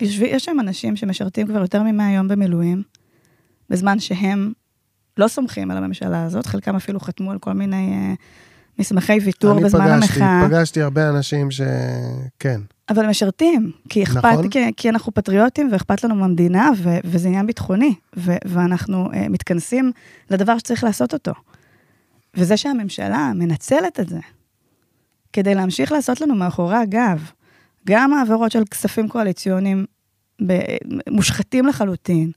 יש, שם אנשים שמשרתים כבר יותר מ-100 יום במילואים, בזמן שהם לא סומכים על הממשלה הזאת, חלקם אפילו חתמו על כל מיני uh, מסמכי ויתור בזמן המחאה. אני פגשתי הרבה אנשים ש... כן. אבל משרתים, כי אכפת, נכון. כי, כי אנחנו פטריוטים ואכפת לנו מהמדינה, ו, וזה עניין ביטחוני, ו, ואנחנו uh, מתכנסים לדבר שצריך לעשות אותו. וזה שהממשלה מנצלת את זה, כדי להמשיך לעשות לנו מאחורי הגב, גם העברות של כספים קואליציוניים מושחתים לחלוטין,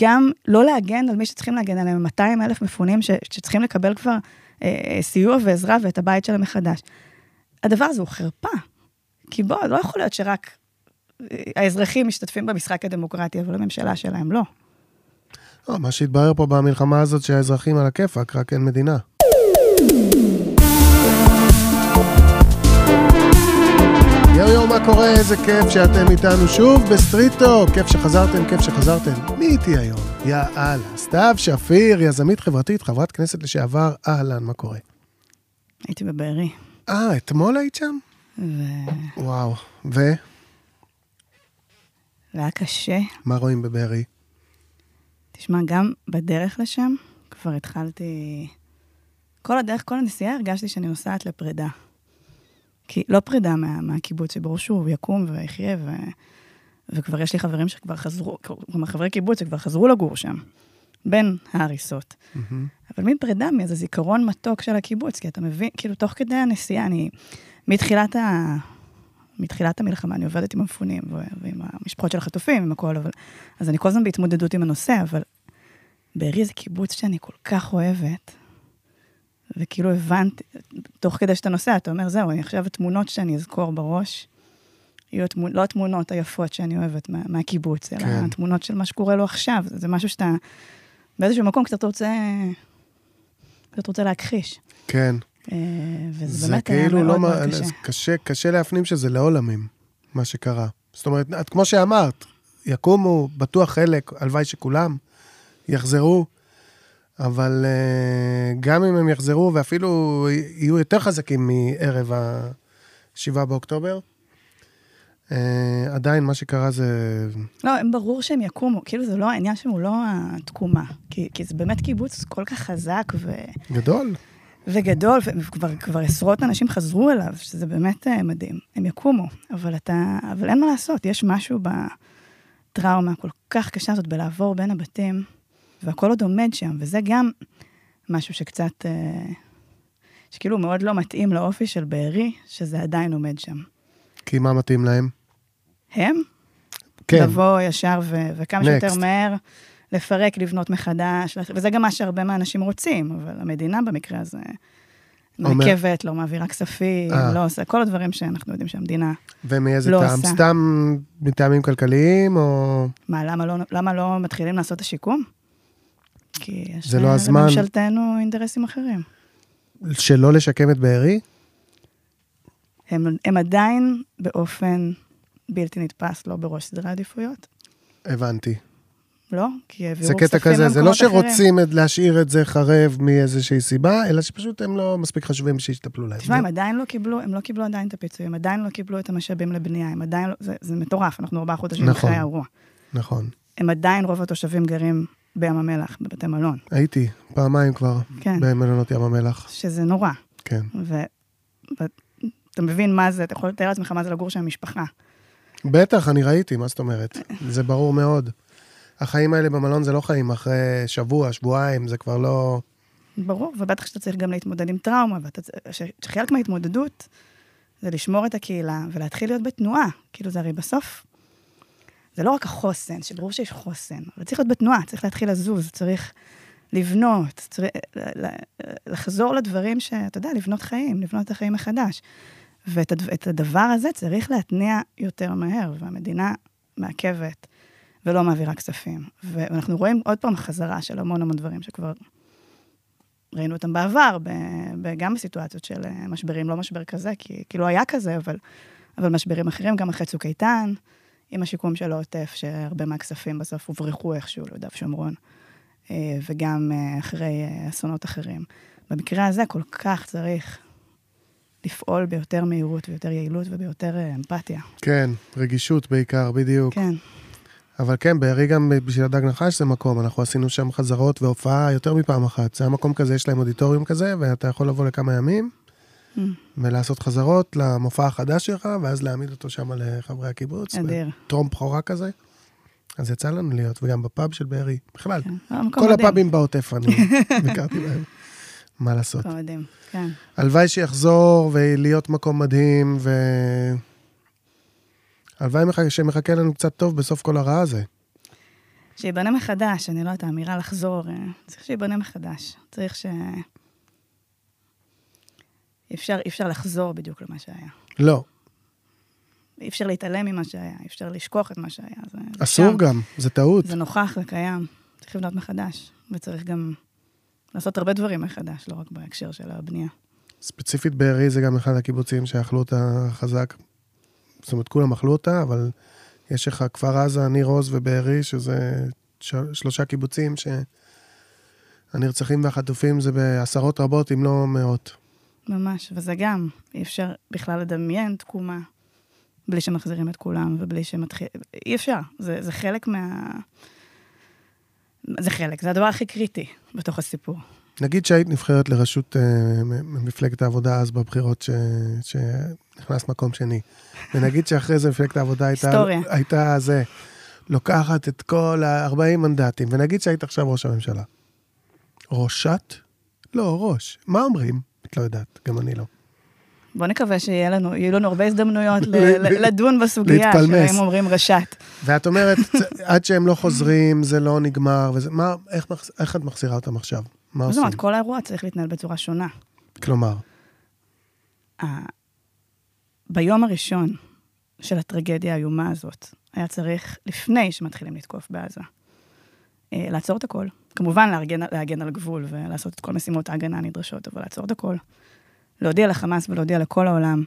גם לא להגן על מי שצריכים להגן עליהם, 200 אלף מפונים ש, שצריכים לקבל כבר אה, סיוע ועזרה ואת הבית שלהם מחדש. הדבר הזה הוא חרפה. כי בוא, לא יכול להיות שרק אה, האזרחים משתתפים במשחק הדמוקרטי, אבל הממשלה שלהם לא. לא, מה שהתברר פה במלחמה הזאת שהאזרחים על הכיפאק, רק אין מדינה. יואו יואו, מה קורה? איזה כיף שאתם איתנו שוב ב Street Talk. כיף שחזרתם, כיף שחזרתם. מי איתי היום? יאללה. סתיו שפיר, יזמית חברתית, חברת כנסת לשעבר. אהלן, מה קורה? הייתי בבארי. אה, אתמול היית שם? ו... וואו. ו? זה היה קשה. מה רואים בבארי? תשמע, גם בדרך לשם, כבר התחלתי... כל הדרך, כל הנסיעה, הרגשתי שאני נוסעת לפרידה. כי לא פרידה מה, מהקיבוץ, שברור שהוא יקום ויחיה, ו, וכבר יש לי חברים שכבר חזרו, כלומר חברי קיבוץ שכבר חזרו לגור שם, בין ההריסות. Mm-hmm. אבל מין פרידה מאיזה זיכרון מתוק של הקיבוץ, כי אתה מבין, כאילו, תוך כדי הנסיעה, אני, מתחילת ה... מתחילת המלחמה אני עובדת עם המפונים ועם המשפחות של החטופים, עם הכל, אבל... אז אני כל הזמן בהתמודדות עם הנושא, אבל בארי זה קיבוץ שאני כל כך אוהבת, וכאילו הבנתי, תוך כדי שאתה נוסע, אתה אומר, זהו, אני עכשיו התמונות שאני אזכור בראש, יהיו התמונ... לא התמונות היפות שאני אוהבת מה, מהקיבוץ, אלא כן. התמונות של מה שקורה לו עכשיו. זה משהו שאתה באיזשהו מקום קצת רוצה, קצת רוצה להכחיש. כן. אה, וזה באמת כאילו היה מאוד לא מאוד קשה. קשה. קשה להפנים שזה לעולמים, מה שקרה. זאת אומרת, את כמו שאמרת, יקומו, בטוח חלק, הלוואי שכולם יחזרו. אבל uh, גם אם הם יחזרו ואפילו יהיו יותר חזקים מערב ה-7 באוקטובר, uh, עדיין מה שקרה זה... לא, הם ברור שהם יקומו, כאילו זה לא, העניין שם הוא לא התקומה, כי, כי זה באמת קיבוץ כל כך חזק ו... גדול. וגדול, וכבר כבר עשרות אנשים חזרו אליו, שזה באמת uh, מדהים. הם יקומו, אבל אתה, אבל אין מה לעשות, יש משהו בטראומה כל כך קשה הזאת בלעבור בין הבתים. והכל עוד עומד שם, וזה גם משהו שקצת, אה, שכאילו מאוד לא מתאים לאופי של בארי, שזה עדיין עומד שם. כי מה מתאים להם? הם? כן. לבוא ישר ו- וכמה Next. שיותר מהר לפרק, לבנות מחדש, וזה גם מה שהרבה מהאנשים רוצים, אבל המדינה במקרה הזה מעכבת, לא מעבירה כספים, 아. אה. לא עושה, כל הדברים שאנחנו יודעים שהמדינה לא עושה. ומאיזה טעם? עושה. סתם מטעמים כלכליים, או... מה, למה לא, למה לא מתחילים לעשות את השיקום? כי יש לא הזמן... לממשלתנו אינטרסים אחרים. שלא לשקם את בארי? הם, הם עדיין באופן בלתי נתפס, לא בראש סדרי עדיפויות. הבנתי. לא? כי העבירו כספים למקומות אחרים. זה קטע כזה, זה לא שרוצים אחרים. להשאיר את זה חרב מאיזושהי סיבה, אלא שפשוט הם לא מספיק חשובים שיטפלו להם. תשמע, הם עדיין לא קיבלו, הם לא קיבלו עדיין את הפיצוי, הם עדיין לא קיבלו את המשאבים לבנייה, הם עדיין לא, זה, זה מטורף, אנחנו ארבעה חודשים נכון, אחרי האירוע. נכון. הם עדיין, רוב התושבים גרים בים המלח, בבתי מלון. הייתי, פעמיים כבר, כן. במלונות ים המלח. שזה נורא. כן. ואתה מבין מה זה, אתה יכול לתאר לעצמך מה זה לגור שם משפחה. בטח, אני ראיתי, מה זאת אומרת? זה ברור מאוד. החיים האלה במלון זה לא חיים אחרי שבוע, שבועיים, זה כבר לא... ברור, ובטח שאתה צריך גם להתמודד עם טראומה, שחלק מההתמודדות זה לשמור את הקהילה ולהתחיל להיות בתנועה. כאילו, זה הרי בסוף זה לא רק החוסן, שברור שיש חוסן, אבל צריך להיות בתנועה, צריך להתחיל לזוז, צריך לבנות, צריך לחזור לדברים שאתה יודע, לבנות חיים, לבנות את החיים מחדש. ואת הדבר הזה צריך להתניע יותר מהר, והמדינה מעכבת ולא מעבירה כספים. ואנחנו רואים עוד פעם חזרה של המון המון דברים שכבר ראינו אותם בעבר, גם בסיטואציות של משברים, לא משבר כזה, כי, כי לא היה כזה, אבל, אבל משברים אחרים, גם אחרי צוק איתן. עם השיקום של העוטף, שהרבה מהכספים בסוף הוברחו איכשהו ליהודה ושומרון, אה, וגם אה, אחרי אה, אסונות אחרים. במקרה הזה כל כך צריך לפעול ביותר מהירות ויותר יעילות וביותר אמפתיה. כן, רגישות בעיקר, בדיוק. כן, אבל כן, בארי גם בשביל הדג נחש זה מקום, אנחנו עשינו שם חזרות והופעה יותר מפעם אחת. זה היה מקום כזה, יש להם אודיטוריום כזה, ואתה יכול לבוא לכמה ימים Mm, ולעשות חזרות למופע החדש שלך, ואז להעמיד אותו שם לחברי הקיבוץ. אדיר. טרום בכורה כזה. אז יצא לנו להיות, וגם בפאב של בארי. בכלל, כן, כל מדהים. הפאבים בעוטף אני ביקרתי בהם. מה לעשות. מקום מדהים, כן. הלוואי שיחזור ולהיות מקום מדהים, ו... הלוואי מח- שמחכה לנו קצת טוב בסוף כל הרע הזה. שייבנה מחדש, אני לא יודעת, האמירה לחזור, אה, צריך שייבנה מחדש. צריך ש... אפשר, אפשר לחזור בדיוק למה שהיה. לא, אי אפשר להתעלם ממה שהיה, אי אפשר לשכוח את מה שהיה. זה, אסור שם. גם, זה טעות. זה נוכח, זה קיים. צריך לבנות מחדש, וצריך גם לעשות הרבה דברים מחדש, לא רק בהקשר של הבנייה. ספציפית בארי זה גם אחד הקיבוצים שאכלו אותה חזק. זאת אומרת, כולם אכלו אותה, אבל יש לך כפר עזה, ניר עוז ובארי, שזה. שלושה קיבוצים שהנרצחים והחטופים זה בעשרות רבות, אם לא מאות. ממש, וזה גם, אי אפשר בכלל לדמיין תקומה בלי שמחזירים את כולם ובלי שמתחיל... אי אפשר, זה, זה חלק מה... זה חלק, זה הדבר הכי קריטי בתוך הסיפור. נגיד שהיית נבחרת לראשות אה, מפלגת העבודה אז בבחירות ש... שנכנס מקום שני. ונגיד שאחרי זה מפלגת העבודה הייתה... היסטוריה. הייתה זה, לוקחת את כל ה-40 מנדטים, ונגיד שהיית עכשיו ראש הממשלה. ראשת? לא, ראש. מה אומרים? לא יודעת, גם אני לא. בוא נקווה שיהיה לנו, לנו הרבה הזדמנויות לדון בסוגיה, להתפלמס. שאם אומרים רשת. ואת אומרת, עד שהם לא חוזרים, זה לא נגמר, וזה... מה, איך, איך את מחזירה אותם עכשיו? מה זאת עושים? אומרת, כל האירוע צריך להתנהל בצורה שונה. כלומר, ביום הראשון של הטרגדיה האיומה הזאת, היה צריך, לפני שמתחילים לתקוף בעזה, אה, לעצור את הכל. כמובן להגן, להגן על הגבול ולעשות את כל משימות ההגנה הנדרשות, אבל לעצור את הכל. להודיע לחמאס ולהודיע לכל העולם,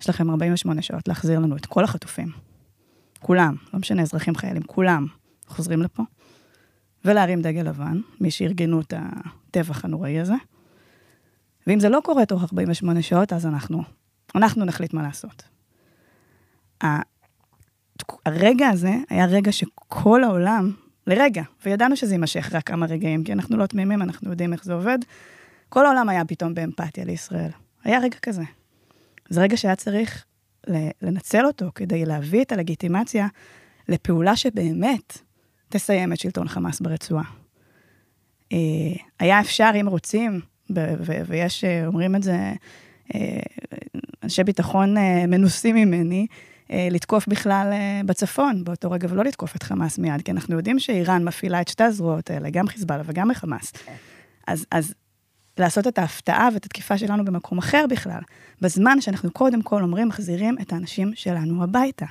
יש לכם 48 שעות להחזיר לנו את כל החטופים. כולם, לא משנה, אזרחים, חיילים, כולם חוזרים לפה. ולהרים דגל לבן, מי שארגנו את הטבח הנוראי הזה. ואם זה לא קורה תוך 48 שעות, אז אנחנו, אנחנו נחליט מה לעשות. הרגע הזה היה רגע שכל העולם, לרגע, וידענו שזה יימשך רק כמה רגעים, כי אנחנו לא תמימים, אנחנו יודעים איך זה עובד, כל העולם היה פתאום באמפתיה לישראל. היה רגע כזה. זה רגע שהיה צריך לנצל אותו כדי להביא את הלגיטימציה לפעולה שבאמת תסיים את שלטון חמאס ברצועה. אה, היה אפשר, אם רוצים, ויש, אה, אומרים את זה, אה, אנשי ביטחון מנוסים ממני, לתקוף בכלל אה, בצפון, באותו רגע, ולא לתקוף את חמאס מיד, כי אנחנו יודעים שאיראן מפעילה את שתי הזרועות האלה, גם חיזבאללה וגם חמאס. אז, אז לעשות את ההפתעה ואת התקיפה שלנו במקום אחר בכלל, בזמן שאנחנו קודם כל אומרים, מחזירים את האנשים שלנו הביתה.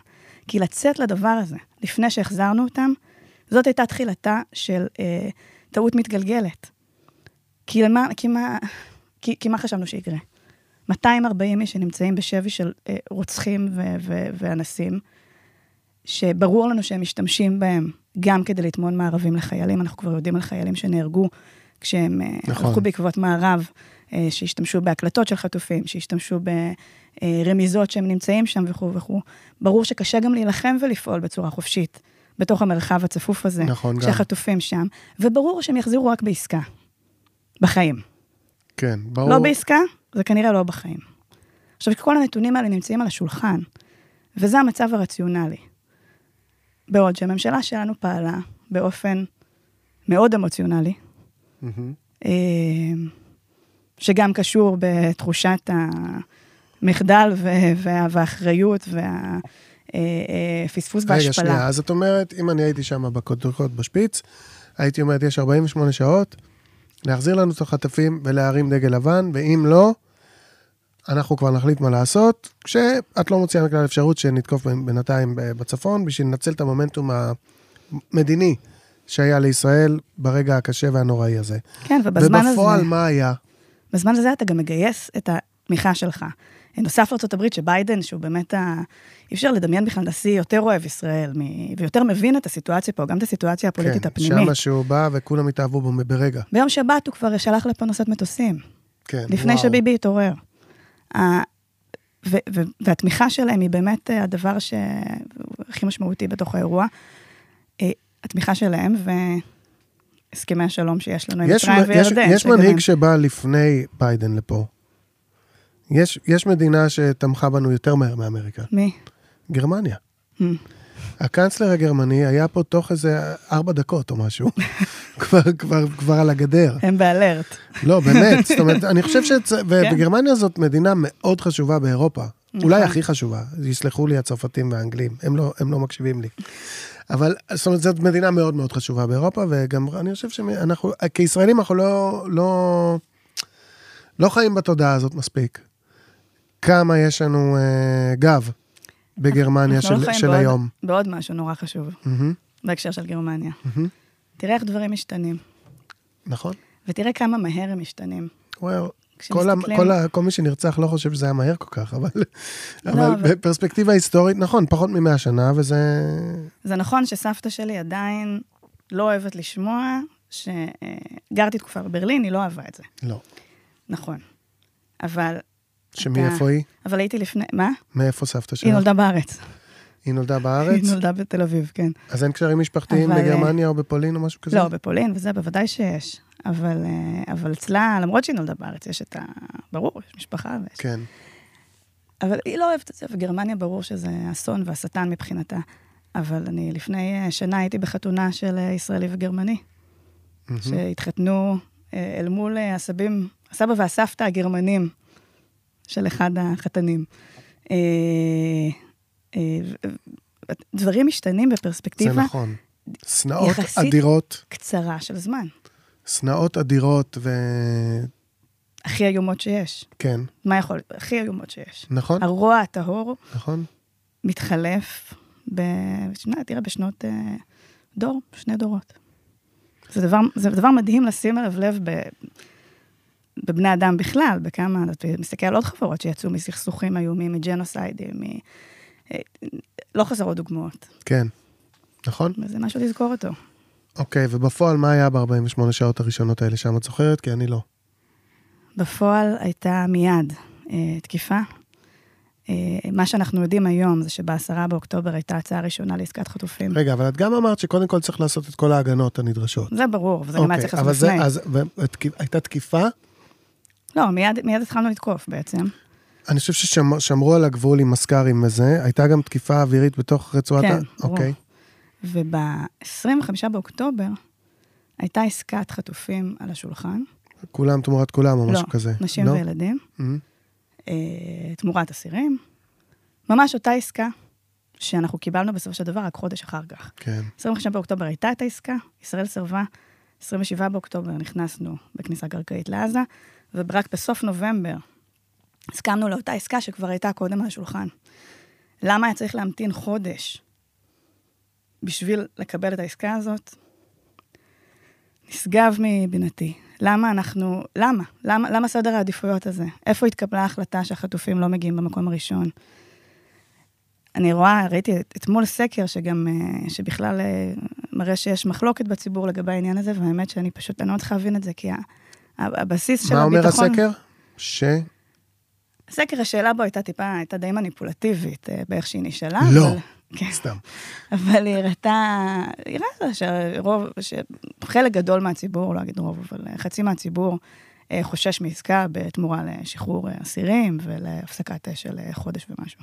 כי לצאת לדבר הזה, לפני שהחזרנו אותם, זאת הייתה תחילתה של אה, טעות מתגלגלת. כי, למה, כי, מה, כי, כי מה חשבנו שיקרה? 240 איש שנמצאים בשבי של אה, רוצחים ו- ו- ואנסים, שברור לנו שהם משתמשים בהם גם כדי לטמון מארבים לחיילים, אנחנו כבר יודעים על חיילים שנהרגו כשהם אה, נכון. הלכו בעקבות מארב, אה, שהשתמשו בהקלטות של חטופים, שהשתמשו ברמיזות שהם נמצאים שם וכו' וכו'. ברור שקשה גם להילחם ולפעול בצורה חופשית בתוך המרחב הצפוף הזה, נכון, גם. כשהחטופים שם, וברור שהם יחזירו רק בעסקה, בחיים. כן, ברור. לא בעסקה, זה כנראה לא בחיים. עכשיו, כל הנתונים האלה נמצאים על השולחן, וזה המצב הרציונלי. בעוד שהממשלה שלנו פעלה באופן מאוד אמוציונלי. אה, שגם קשור בתחושת המחדל וה- והאחריות והפספוס רגע, וההשפלה. שנייה, אז את אומרת, אם אני הייתי שם בקודקוד בשפיץ, הייתי אומרת, יש 48 שעות להחזיר לנו את החטפים ולהרים דגל לבן, ואם לא, אנחנו כבר נחליט מה לעשות, כשאת לא מוציאה מכלל אפשרות שנתקוף בינתיים בצפון, בשביל לנצל את המומנטום המדיני שהיה לישראל ברגע הקשה והנוראי הזה. כן, ובזמן הזה... ובפועל מה היה? בזמן הזה אתה גם מגייס את התמיכה שלך. נוסף לארה"ב, שביידן, שהוא באמת ה... אי אפשר לדמיין בכלל נשיא יותר אוהב ישראל, מ... ויותר מבין את הסיטואציה פה, גם את הסיטואציה הפוליטית כן, הפנימית. שמה שהוא בא וכולם התאהבו בו ברגע. ביום שבת הוא כבר שלח לפה נושאת מטוסים, כן, לפני וואו. שביבי התעורר. ו- ו- והתמיכה שלהם היא באמת אה, הדבר שהכי משמעותי בתוך האירוע. אה, התמיכה שלהם והסכמי השלום שיש לנו עם יש, מצרים מ- יש, וירדן. יש שגם מנהיג שבא לפני ביידן לפה. יש, יש מדינה שתמכה בנו יותר מהר מאמריקה, מי? גרמניה. Hmm. הקנצלר הגרמני היה פה תוך איזה ארבע דקות או משהו. כבר, כבר, כבר על הגדר. הם באלרט. לא, באמת, זאת אומרת, אני חושב כן. שבגרמניה זאת מדינה מאוד חשובה באירופה. נכון. אולי הכי חשובה, יסלחו לי הצרפתים והאנגלים, הם לא, הם לא מקשיבים לי. אבל, זאת אומרת, זאת מדינה מאוד מאוד חשובה באירופה, וגם אני חושב שאנחנו, כישראלים אנחנו לא, לא, לא חיים בתודעה הזאת מספיק. כמה יש לנו אה, גב בגרמניה לא של, חיים של בעוד- היום. בעוד משהו נורא חשוב, מהמם, בהקשר של גרמניה. מהמם, תראה איך דברים משתנים, נכון? ותראה כמה מהר הם משתנים. וואו, כל, ה, כשמסתכלים- כל, ה, כל מי שנרצח לא חושב שזה היה מהר כל כך, אבל, אבל אבל- בפרספקטיבה היסטורית, נכון, פחות ממאה שנה, וזה... זה נכון שסבתא שלי עדיין לא אוהבת לשמוע שגרתי תקופה בברלין, היא לא אהבה את זה. לא. נכון. אבל, שמאיפה היא? אבל הייתי לפני, מה? מאיפה סבתא שלך? היא נולדה בארץ. היא נולדה בארץ? היא נולדה בתל אביב, כן. אז אין קשרים משפחתיים אבל, בגרמניה או בפולין או משהו כזה? לא, בפולין וזה, בוודאי שיש. אבל, אה, אבל אצלה, למרות שהיא נולדה בארץ, יש את ה... ברור, יש משפחה ויש... כן. אבל היא לא אוהבת את זה, וגרמניה ברור שזה אסון והשטן מבחינתה. אבל אני לפני אה, שנה הייתי בחתונה של אה, ישראלי וגרמני. שהתחתנו אה, אל מול אה, הסבים, הסבא והסבתא הגרמנים של אחד החתנים. אה, אה, דברים משתנים זה בפרספקטיבה נכון. שנאות יחסית- אדירות, קצרה של זמן. שנאות אדירות ו... הכי איומות שיש. כן, מה יכול להיות? הכי איומות שיש. נכון, הרוע הטהור נכון. מתחלף, ב... שנה, תראה, בשנות אה, דור, שני דורות. זה דבר, זה דבר מדהים לשים אליו לב ב... בבני אדם בכלל, בכמה, אתה מסתכל על עוד חברות שיצאו מסכסוכים איומים, מג'נוסיידים, מ... אה, לא חסרות דוגמאות, כן. נכון? וזה משהו לזכור אותו. אוקיי, ובפועל מה היה ב-48 שעות הראשונות האלה שם? את זוכרת? כי אני לא. בפועל הייתה מיד אה, תקיפה. אה, מה שאנחנו יודעים היום זה שבעשרה באוקטובר הייתה הצעה ראשונה לעסקת חטופים. רגע, אבל את גם אמרת שקודם כל צריך לעשות את כל ההגנות הנדרשות. זה ברור, וזה גם היה צריך אבל לעשות זה, לפני. אז ו- הייתה תקיפה, לא, מיד, מיד התחלנו לתקוף בעצם. אני חושב ששמרו על הגבול עם מסקרים וזה, הייתה גם תקיפה אווירית בתוך רצועת כן, ה... ברור. אוקיי. וב-25 באוקטובר הייתה עסקת חטופים על השולחן, כולם תמורת כולם או לא, משהו כזה. נשים לא? וילדים, Mhm. אה, תמורת אסירים. ממש אותה עסקה שאנחנו קיבלנו בסופו של דבר רק חודש אחר כך. כן. 25 באוקטובר הייתה את העסקה, ישראל סירבה. 27 באוקטובר נכנסנו בכניסה קרקעית לעזה, ורק בסוף נובמבר הסכמנו לאותה עסקה שכבר הייתה קודם על השולחן. למה היה צריך להמתין חודש בשביל לקבל את העסקה הזאת? נשגב מבינתי. למה אנחנו, למה? למה, למה סדר העדיפויות הזה? איפה התקבלה ההחלטה שהחטופים לא מגיעים במקום הראשון? אני רואה, ראיתי את- אתמול סקר שגם, אה, שבכלל אה, מראה שיש מחלוקת בציבור לגבי העניין הזה, והאמת שאני פשוט, אני לא מצליחה להבין את זה, כי הבסיס של מה אומר הביטחון... הסקר? ש... הסקר, השאלה בו הייתה טיפה, הייתה די מניפולטיבית אה, באיך שהיא נשאלה. לא. אבל, כן, סתם. אבל היא הראתה, היא הראתה שרוב, שחלק גדול מהציבור, לא אגיד רוב, אבל חצי מהציבור אה, חושש מעסקה בתמורה לשחרור אה, אסירים ולהפסקת אש של חודש ומשהו.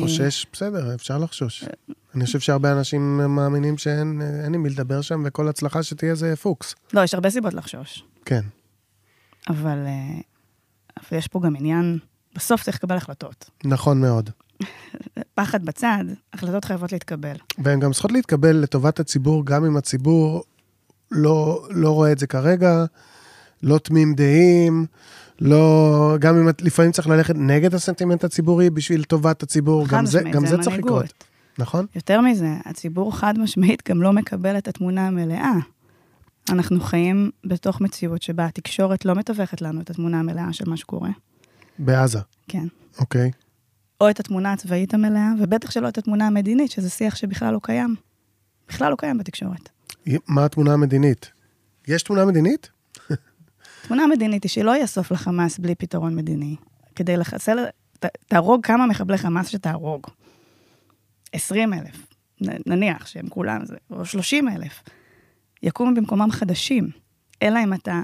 חושש, בסדר, אפשר לחשוש. אני חושב שהרבה אנשים מאמינים שאין אין עם מי לדבר שם, וכל הצלחה שתהיה זה פוקס. לא, יש הרבה סיבות לחשוש, כן. אבל, אה, אבל יש פה גם עניין, בסוף צריך לקבל החלטות. נכון מאוד. פחד בצד, החלטות חייבות להתקבל. והן גם צריכות להתקבל לטובת הציבור, גם אם הציבור לא, לא רואה את זה כרגע, לא תמים דעים, לא... גם אם לפעמים צריך ללכת נגד הסנטימנט הציבורי בשביל טובת הציבור, גם זה, גם זה צריך מנהיגות. לקרות, נכון? יותר מזה, הציבור חד משמעית גם לא מקבל את התמונה המלאה. אנחנו חיים בתוך מציאות שבה התקשורת לא מתווכת לנו את התמונה המלאה של מה שקורה. בעזה, כן. אוקיי. או את התמונה הצבאית המלאה, ובטח שלא את התמונה המדינית, שזה שיח שבכלל לא קיים. בכלל לא קיים בתקשורת. מה התמונה המדינית? יש תמונה מדינית? תמונה מדינית היא שלא יהיה סוף לחמאס בלי פתרון מדיני. כדי לחסל ת, תהרוג כמה מחבלי חמאס שתהרוג. 20 אלף, נניח שהם כולם, זה, או 30 אלף. יקומו במקומם חדשים, אלא אם אתה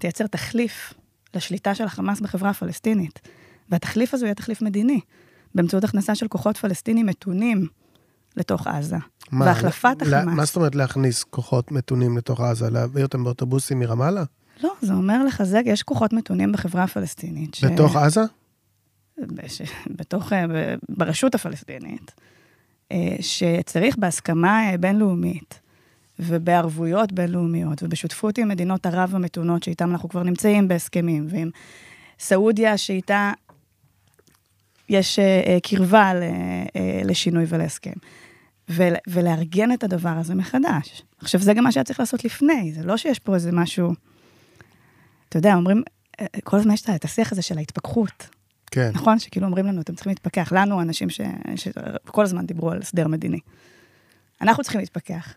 תייצר תחליף לשליטה של החמאס בחברה הפלסטינית. והתחליף הזה יהיה תחליף מדיני, באמצעות הכנסה של כוחות פלסטינים מתונים לתוך עזה. מה, והחלפת לה, החמאס. מה זאת אומרת להכניס כוחות מתונים לתוך עזה? להביא אותם באוטובוסים מרמאללה? לא, זה אומר לחזק, יש כוחות מתונים בחברה הפלסטינית. ש... בתוך עזה? בש... בתוך, אה, ברשות הפלסטינית, אה, שצריך בהסכמה בינלאומית ובערבויות בינלאומיות ובשותפות עם מדינות ערב המתונות שאיתן אנחנו כבר נמצאים בהסכמים, ועם סעודיה שאיתה יש קרבה לשינוי ולהסכם. ולארגן את הדבר הזה מחדש. עכשיו, זה גם מה שהיה צריך לעשות לפני, זה לא שיש פה איזה משהו... אתה יודע, אומרים, אה, כל הזמן יש את השיח הזה של ההתפכחות. כן. נכון? שכאילו אומרים לנו, אתם צריכים להתפכח. לנו, אנשים ש... שכל הזמן דיברו על הסדר מדיני. אנחנו צריכים להתפכח.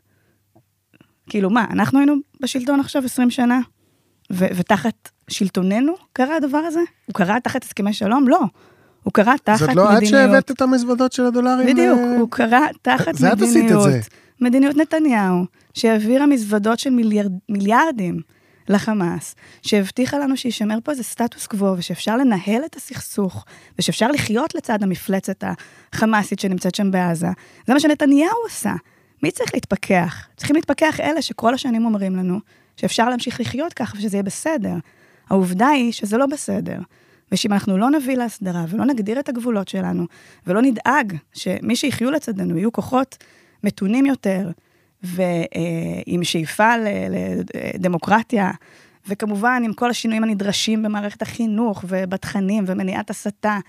כאילו, מה, אנחנו היינו בשלטון עכשיו 20 שנה, ו- ותחת שלטוננו קרה הדבר הזה? הוא קרה תחת הסכמי שלום? לא. הוא קרה תחת מדיניות. זאת לא את שהבאת את המזוודות של הדולרים? בדיוק, ו... הוא קרה תחת מדיניות. זה את עשית את זה. מדיניות נתניהו, שהעבירה מזוודות של מיליארד, מיליארדים לחמאס, שהבטיחה לנו שישמר פה איזה סטטוס קוו, ושאפשר לנהל את הסכסוך, ושאפשר לחיות לצד המפלצת החמאסית שנמצאת שם בעזה. זה מה שנתניהו עשה. מי צריך להתפכח? צריכים להתפכח אלה שכל השנים אומרים לנו שאפשר להמשיך לחיות ככה ושזה יהיה בסדר. העובדה היא שזה לא בסדר. ושאם אנחנו לא נביא להסדרה ולא נגדיר את הגבולות שלנו, ולא נדאג שמי שיחיו לצדנו יהיו כוחות מתונים יותר, ועם שאיפה לדמוקרטיה, וכמובן עם כל השינויים הנדרשים במערכת החינוך ובתכנים ומניעת הסתה,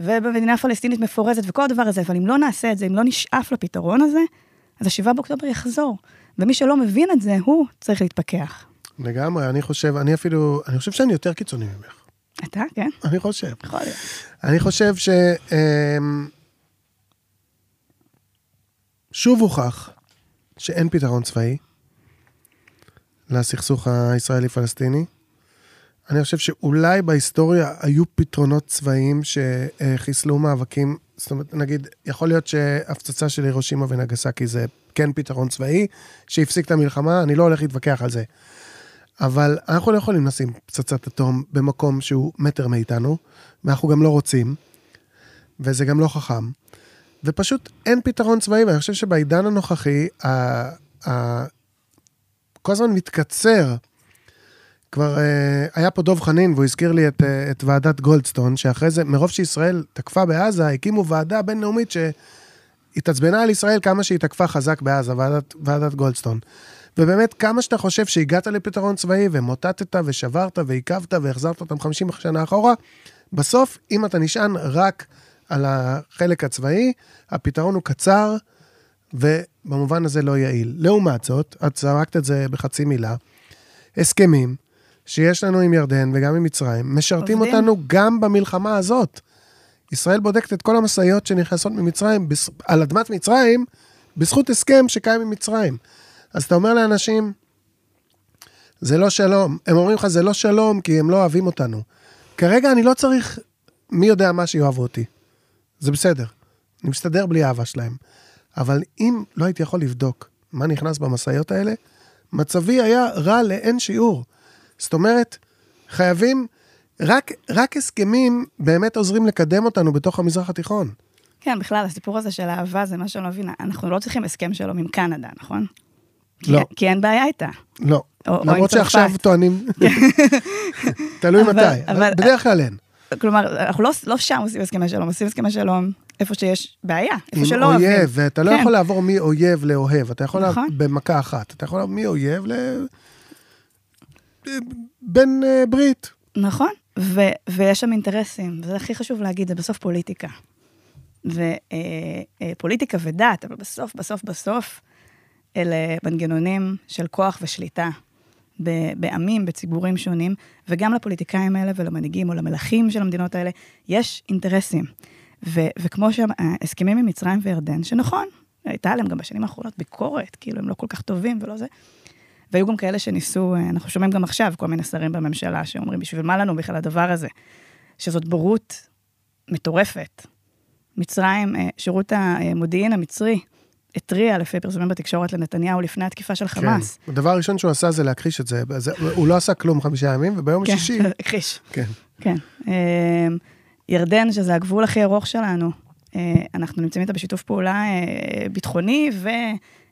ובמדינה פלסטינית מפורזת וכל הדבר הזה, אבל אם לא נעשה את זה, אם לא נשאף לפתרון הזה, אז השבעה באוקטובר יחזור. ומי שלא מבין את זה, הוא צריך להתפכח. לגמרי, אני חושב, אני אפילו, אני חושב שאני יותר קיצוני ממך. אתה, כן? אני חושב. יכול להיות. אני חושב ש... אמ, שוב הוכח שאין פתרון צבאי לסכסוך הישראלי-פלסטיני. אני חושב שאולי בהיסטוריה היו פתרונות צבאיים שחיסלו מאבקים, זאת אומרת, נגיד, יכול להיות שהפצצה של הירושימה ונגסקי זה כן פתרון צבאי, שהפסיק את המלחמה, אני לא הולך להתווכח על זה. אבל אנחנו לא יכולים לשים פצצת אטום במקום שהוא מטר מאיתנו, ואנחנו גם לא רוצים, וזה גם לא חכם. ופשוט אין פתרון צבאי, ואני חושב שבעידן הנוכחי, ה, ה, כל הזמן מתקצר. כבר uh, היה פה דוב חנין, והוא הזכיר לי את, uh, את ועדת גולדסטון, שאחרי זה, מרוב שישראל תקפה בעזה, הקימו ועדה בינלאומית שהתעצבנה על ישראל כמה שהיא תקפה חזק בעזה, ועדת, ועדת גולדסטון. ובאמת, כמה שאתה חושב שהגעת לפתרון צבאי, ומוטטת, ושברת, ועיכבת, והחזרת אותם 50 שנה אחורה, בסוף, אם אתה נשען רק על החלק הצבאי, הפתרון הוא קצר, ובמובן הזה לא יעיל. לעומת זאת, את זרקת את זה בחצי מילה, הסכמים שיש לנו עם ירדן וגם עם מצרים, משרתים עובדים. אותנו גם במלחמה הזאת. ישראל בודקת את כל המשאיות שנכנסות ממצרים, על אדמת מצרים, בזכות הסכם שקיים עם מצרים. אז אתה אומר לאנשים, זה לא שלום. הם אומרים לך, זה לא שלום, כי הם לא אוהבים אותנו. כרגע אני לא צריך מי יודע מה שיאהבו אותי. זה בסדר. אני מסתדר בלי אהבה שלהם. אבל אם לא הייתי יכול לבדוק מה נכנס במשאיות האלה, מצבי היה רע לאין שיעור. זאת אומרת, חייבים, רק, רק הסכמים באמת עוזרים לקדם אותנו בתוך המזרח התיכון. כן, בכלל, הסיפור הזה של אהבה זה מה שאני לא מבינה. אנחנו לא צריכים הסכם שלום עם קנדה, נכון? לא. כי, כי אין בעיה איתה. לא. או, למרות או שעכשיו טוענים, תלוי מתי, אבל בדרך כלל אין. כלומר, אנחנו לא, לא שם עושים הסכמי שלום, עושים הסכמי שלום איפה שיש בעיה, איפה שלא אוהבים. עם אויב, ואתה לא כן. יכול לעבור מאויב לאוהב, אתה יכול נכון. במכה אחת, אתה יכול לעבור מאויב ל... בן uh, ברית. נכון, ו- ויש שם אינטרסים, וזה הכי חשוב להגיד, זה בסוף פוליטיקה. ופוליטיקה אה, אה, ודת, אבל בסוף, בסוף, בסוף, אלה מנגנונים של כוח ושליטה בעמים, בציבורים שונים, וגם לפוליטיקאים האלה ולמנהיגים או למלכים של המדינות האלה, יש אינטרסים. ו- וכמו שההסכמים עם מצרים וירדן, שנכון, הייתה עליהם גם בשנים האחרונות ביקורת, כאילו הם לא כל כך טובים ולא זה. והיו גם כאלה שניסו, אנחנו שומעים גם עכשיו כל מיני שרים בממשלה שאומרים, בשביל מה לנו בכלל הדבר הזה? שזאת בורות מטורפת. מצרים, אה, שירות המודיעין המצרי, התריע לפי פרסומים בתקשורת לנתניהו לפני התקיפה של חמאס. כן. הדבר הראשון שהוא עשה זה להכחיש את זה. זה הוא לא עשה כלום חמישה ימים, וביום כן, השישי... הכחיש. כן. כן. אה, ירדן, שזה הגבול הכי ארוך שלנו, אה, אנחנו נמצאים איתה בשיתוף פעולה אה, ביטחוני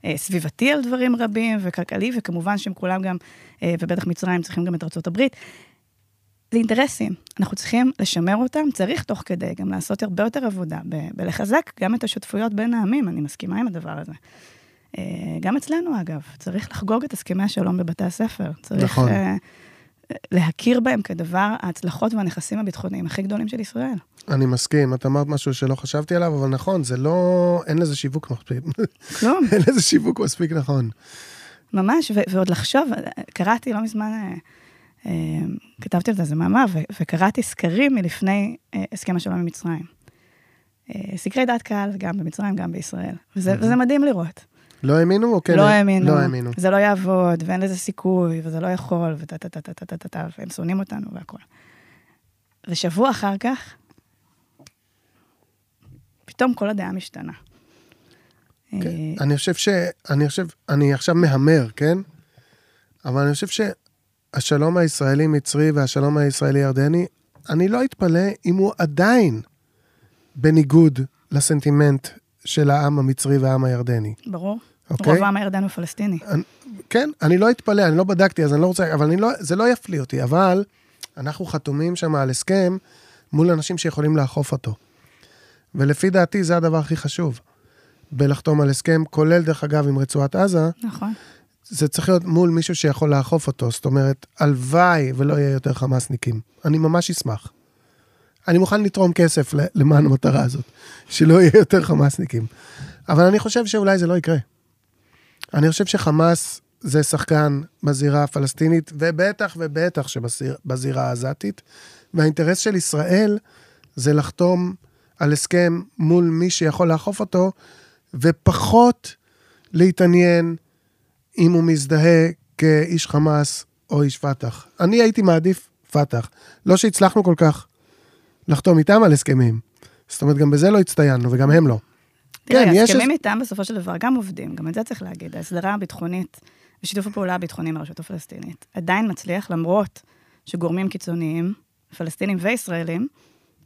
וסביבתי על דברים רבים, וכלכלי, וכמובן שהם כולם גם, אה, ובטח מצרים צריכים גם את הברית. זה אינטרסים, אנחנו צריכים לשמר אותם, צריך תוך כדי גם לעשות הרבה יותר עבודה, בלחזק גם את השותפויות בין העמים, אני מסכימה עם הדבר הזה. אה, גם אצלנו, אגב, צריך לחגוג את הסכמי השלום בבתי הספר. צריך נכון. להכיר בהם כדבר ההצלחות והנכסים הביטחוניים הכי גדולים של ישראל. אני מסכים, את אמרת משהו שלא חשבתי עליו, אבל נכון, זה לא... אין לזה שיווק מספיק. כלום. אין לזה שיווק מספיק נכון. ממש, ו- ועוד לחשוב, קראתי לא מזמן, אה, אה, כתבתי על זה איזה מאמר, ו- וקראתי סקרים מלפני אה, הסכם השלום עם מצרים. אה, סקרי דעת קהל, גם במצרים, גם בישראל. וזה, וזה מדהים לראות. לא האמינו או כן? לא האמינו, לא האמינו. זה לא יעבוד, ואין לזה סיכוי, וזה לא יכול, וטה טה טה טה טה טה טה והם שונאים אותנו והכול. ושבוע אחר כך, פתאום כל הדעה משתנה. כן. אה, אני חושב ש... אני חושב... אני עכשיו מהמר, כן? אבל אני חושב שהשלום הישראלי-מצרי והשלום הישראלי-ירדני, אני לא אתפלא אם הוא עדיין בניגוד לסנטימנט של העם המצרי והעם הירדני, ברור. אוקיי? רוב העם הירדן הוא פלסטיני. כן, אני לא אתפלא, אני לא בדקתי, אז אני לא רוצה, אבל אני לא, זה לא יפליא אותי, אבל אנחנו חתומים שם על הסכם מול אנשים שיכולים לאכוף אותו. ולפי דעתי זה הדבר הכי חשוב. בלחתום על הסכם, כולל דרך אגב עם רצועת עזה, נכון. זה צריך להיות מול מישהו שיכול לאכוף אותו. זאת אומרת, הלוואי ולא יהיה יותר חמאסניקים. אני ממש אשמח. אני מוכן לתרום כסף למען המטרה הזאת, שלא יהיה יותר חמאסניקים. אבל אני חושב שאולי זה לא יקרה. אני חושב שחמאס זה שחקן בזירה הפלסטינית, ובטח ובטח שבזירה העזתית, והאינטרס של ישראל זה לחתום על הסכם מול מי שיכול לאכוף אותו, ופחות להתעניין אם הוא מזדהה כאיש חמאס או איש פת"ח. אני הייתי מעדיף פת"ח. לא שהצלחנו כל כך לחתום איתם על הסכמים. זאת אומרת, גם בזה לא הצטיינו, וגם הם לא. תראה, כן, יש ההסכמים איתם בסופו של דבר גם עובדים, גם את זה צריך להגיד. ההסדרה הביטחונית ושיתוף הפעולה הביטחוני עם הרשות הפלסטינית עדיין מצליח, למרות שגורמים קיצוניים, פלסטינים וישראלים,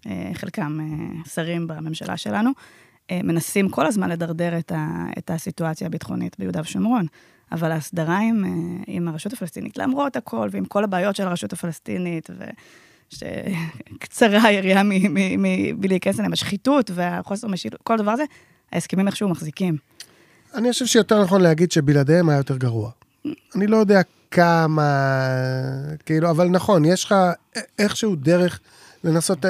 אה, חלקם אה, שרים בממשלה שלנו, אה, מנסים כל הזמן לדרדר את, ה, את הסיטואציה הביטחונית ביהודה ושומרון. אבל ההסדרה עם, עם הרשות הפלסטינית, למרות הכל, ועם כל הבעיות של הרשות הפלסטינית, וקצרה היריעה מלהיכנס אליהם, השחיתות והחוסר משילות, כל הדבר הזה, ההסכמים איכשהו מחזיקים. אני חושב שיותר נכון להגיד שבלעדיהם היה יותר גרוע. אני לא יודע כמה, כאילו, אבל נכון, יש לך איכשהו דרך לנסות,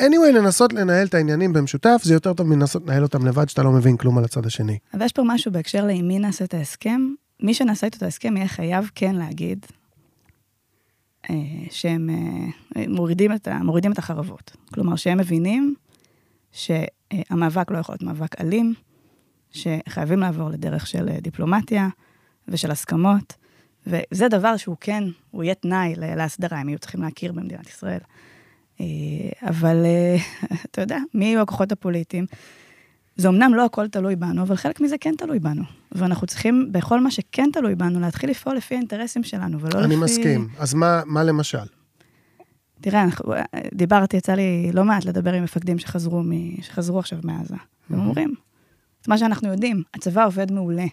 anyway, לנסות לנהל את העניינים במשותף, זה יותר טוב מלנסות לנהל אותם לבד, שאתה לא מבין כלום על הצד השני. אבל יש פה משהו בהקשר לעם מי נעשה את ההסכם. מי שנעשה איתו את ההסכם יהיה חייב כן להגיד אה, שהם אה, מורידים את, ה, מורידים את החרבות. כלומר, שהם מבינים שהמאבק לא יכול להיות מאבק אלים, שחייבים לעבור לדרך של אה, דיפלומטיה ושל הסכמות, וזה דבר שהוא כן, הוא יהיה תנאי להסדרה, הם יהיו צריכים להכיר במדינת ישראל. אה, אבל אה, אתה יודע, מי יהיו הכוחות הפוליטיים? זה אמנם לא הכל תלוי בנו, אבל חלק מזה כן תלוי בנו. ואנחנו צריכים, בכל מה שכן תלוי בנו, להתחיל לפעול לפי האינטרסים שלנו, ולא אני לפי... אני מסכים. אז מה, מה למשל? תראה, אנחנו, דיברתי, יצא לי לא מעט לדבר עם מפקדים שחזרו, מ, שחזרו עכשיו מעזה. הם אומרים, את מה שאנחנו יודעים, הצבא עובד מעולה,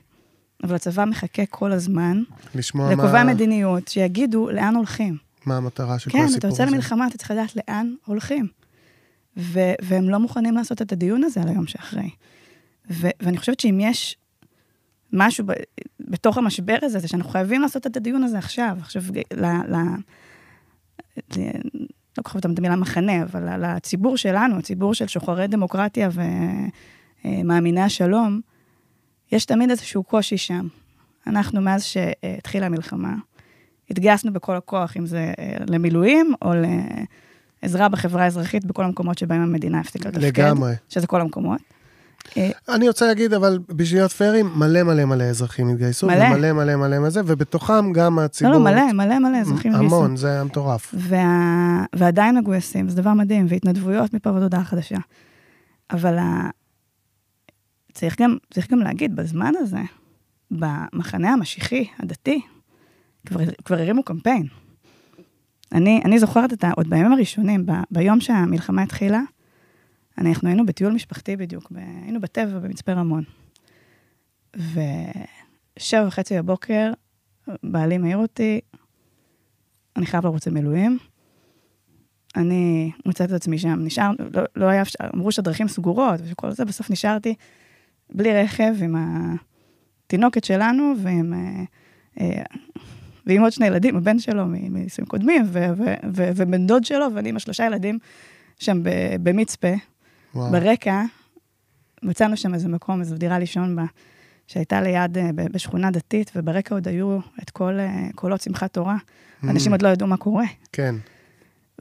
אבל הצבא מחכה כל הזמן לקובעי מה, מדיניות שיגידו לאן הולכים. מה המטרה של כל כן, הסיפור אתה הזה. יוצא למלחמה, אתה צריך לדעת לאן הולכים. ו- והם לא מוכנים לעשות את הדיון הזה על היום שאחרי. ו- ואני חושבת שאם יש משהו ב- בתוך המשבר הזה, זה שאנחנו חייבים לעשות את הדיון הזה עכשיו. עכשיו. ל- ל- לא כל כך את המילה מחנה, אבל לציבור שלנו, הציבור של שוחרי דמוקרטיה ומאמיני השלום, יש תמיד איזשהו קושי שם. אנחנו, מאז שהתחילה המלחמה, התגייסנו בכל הכוח, אם זה למילואים או לעזרה בחברה האזרחית בכל המקומות שבהם המדינה הפסיקה לתפקד. לגמרי. שזה כל המקומות. אה, אני רוצה להגיד, אבל בשביל להיות פיירים, מלא מלא מלא אזרחים התגייסו. מלא. ומלא מלא מלא מלא זה, ובתוכם גם לא, הציבור. לא, מלא, מלא מלא אזרחים התגייסו. המון, זה היה מטורף. וה... ועדיין מגויסים, זה דבר מדהים, והתנדבויות מפה ועד הודעה חדשה. אבל ה... צריך, גם, צריך גם להגיד, בזמן הזה, במחנה המשיחי, הדתי, כבר, כבר הרימו קמפיין. אני, אני זוכרת את ה... עוד בימים הראשונים, ב, ביום שהמלחמה התחילה, אנחנו היינו בטיול משפחתי בדיוק, ב, היינו בטבע במצפה רמון. ושבע וחצי בבוקר, בעלי מעיר אותי, אני חייב לרוץ למילואים. אני מוצאת את עצמי שם, נשאר, לא, לא היה אפשר, אמרו שהדרכים סגורות וכל זה, בסוף נשארתי בלי רכב עם התינוקת שלנו ועם, אה, אה, ועם עוד שני ילדים, הבן שלו מנישואים קודמים, ובן דוד שלו, ואני עם השלושה ילדים שם במצפה, וואו. ברקע, מצאנו שם איזה מקום, איזו דירה לישון בה, שהייתה ליד, אה, בשכונה דתית, וברקע עוד היו את כל אה, קולות שמחת תורה. אנשים Mm, עוד לא ידעו מה קורה. כן.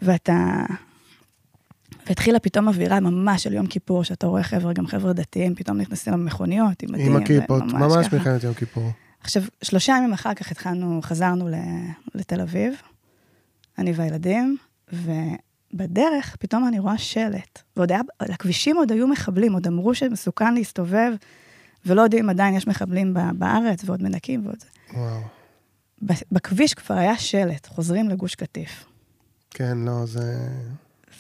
ואתה... והתחילה פתאום אווירה ממש של יום כיפור, שאתה רואה חבר'ה, גם חבר'ה דתיים, פתאום נכנסים למכוניות, עם מדים. עם הכיפות, ממש. מלחמת יום כיפור. עכשיו, שלושה ימים אחר כך התחלנו, חזרנו לתל אביב, אני והילדים, ובדרך פתאום אני רואה שלט. ועוד היה, על הכבישים עוד היו מחבלים, עוד אמרו שמסוכן להסתובב, ולא יודעים אם עדיין יש מחבלים בארץ, ועוד מנקים ועוד זה. וואו. בכביש כבר היה שלט, חוזרים לגוש קטיף. כן, לא, זה...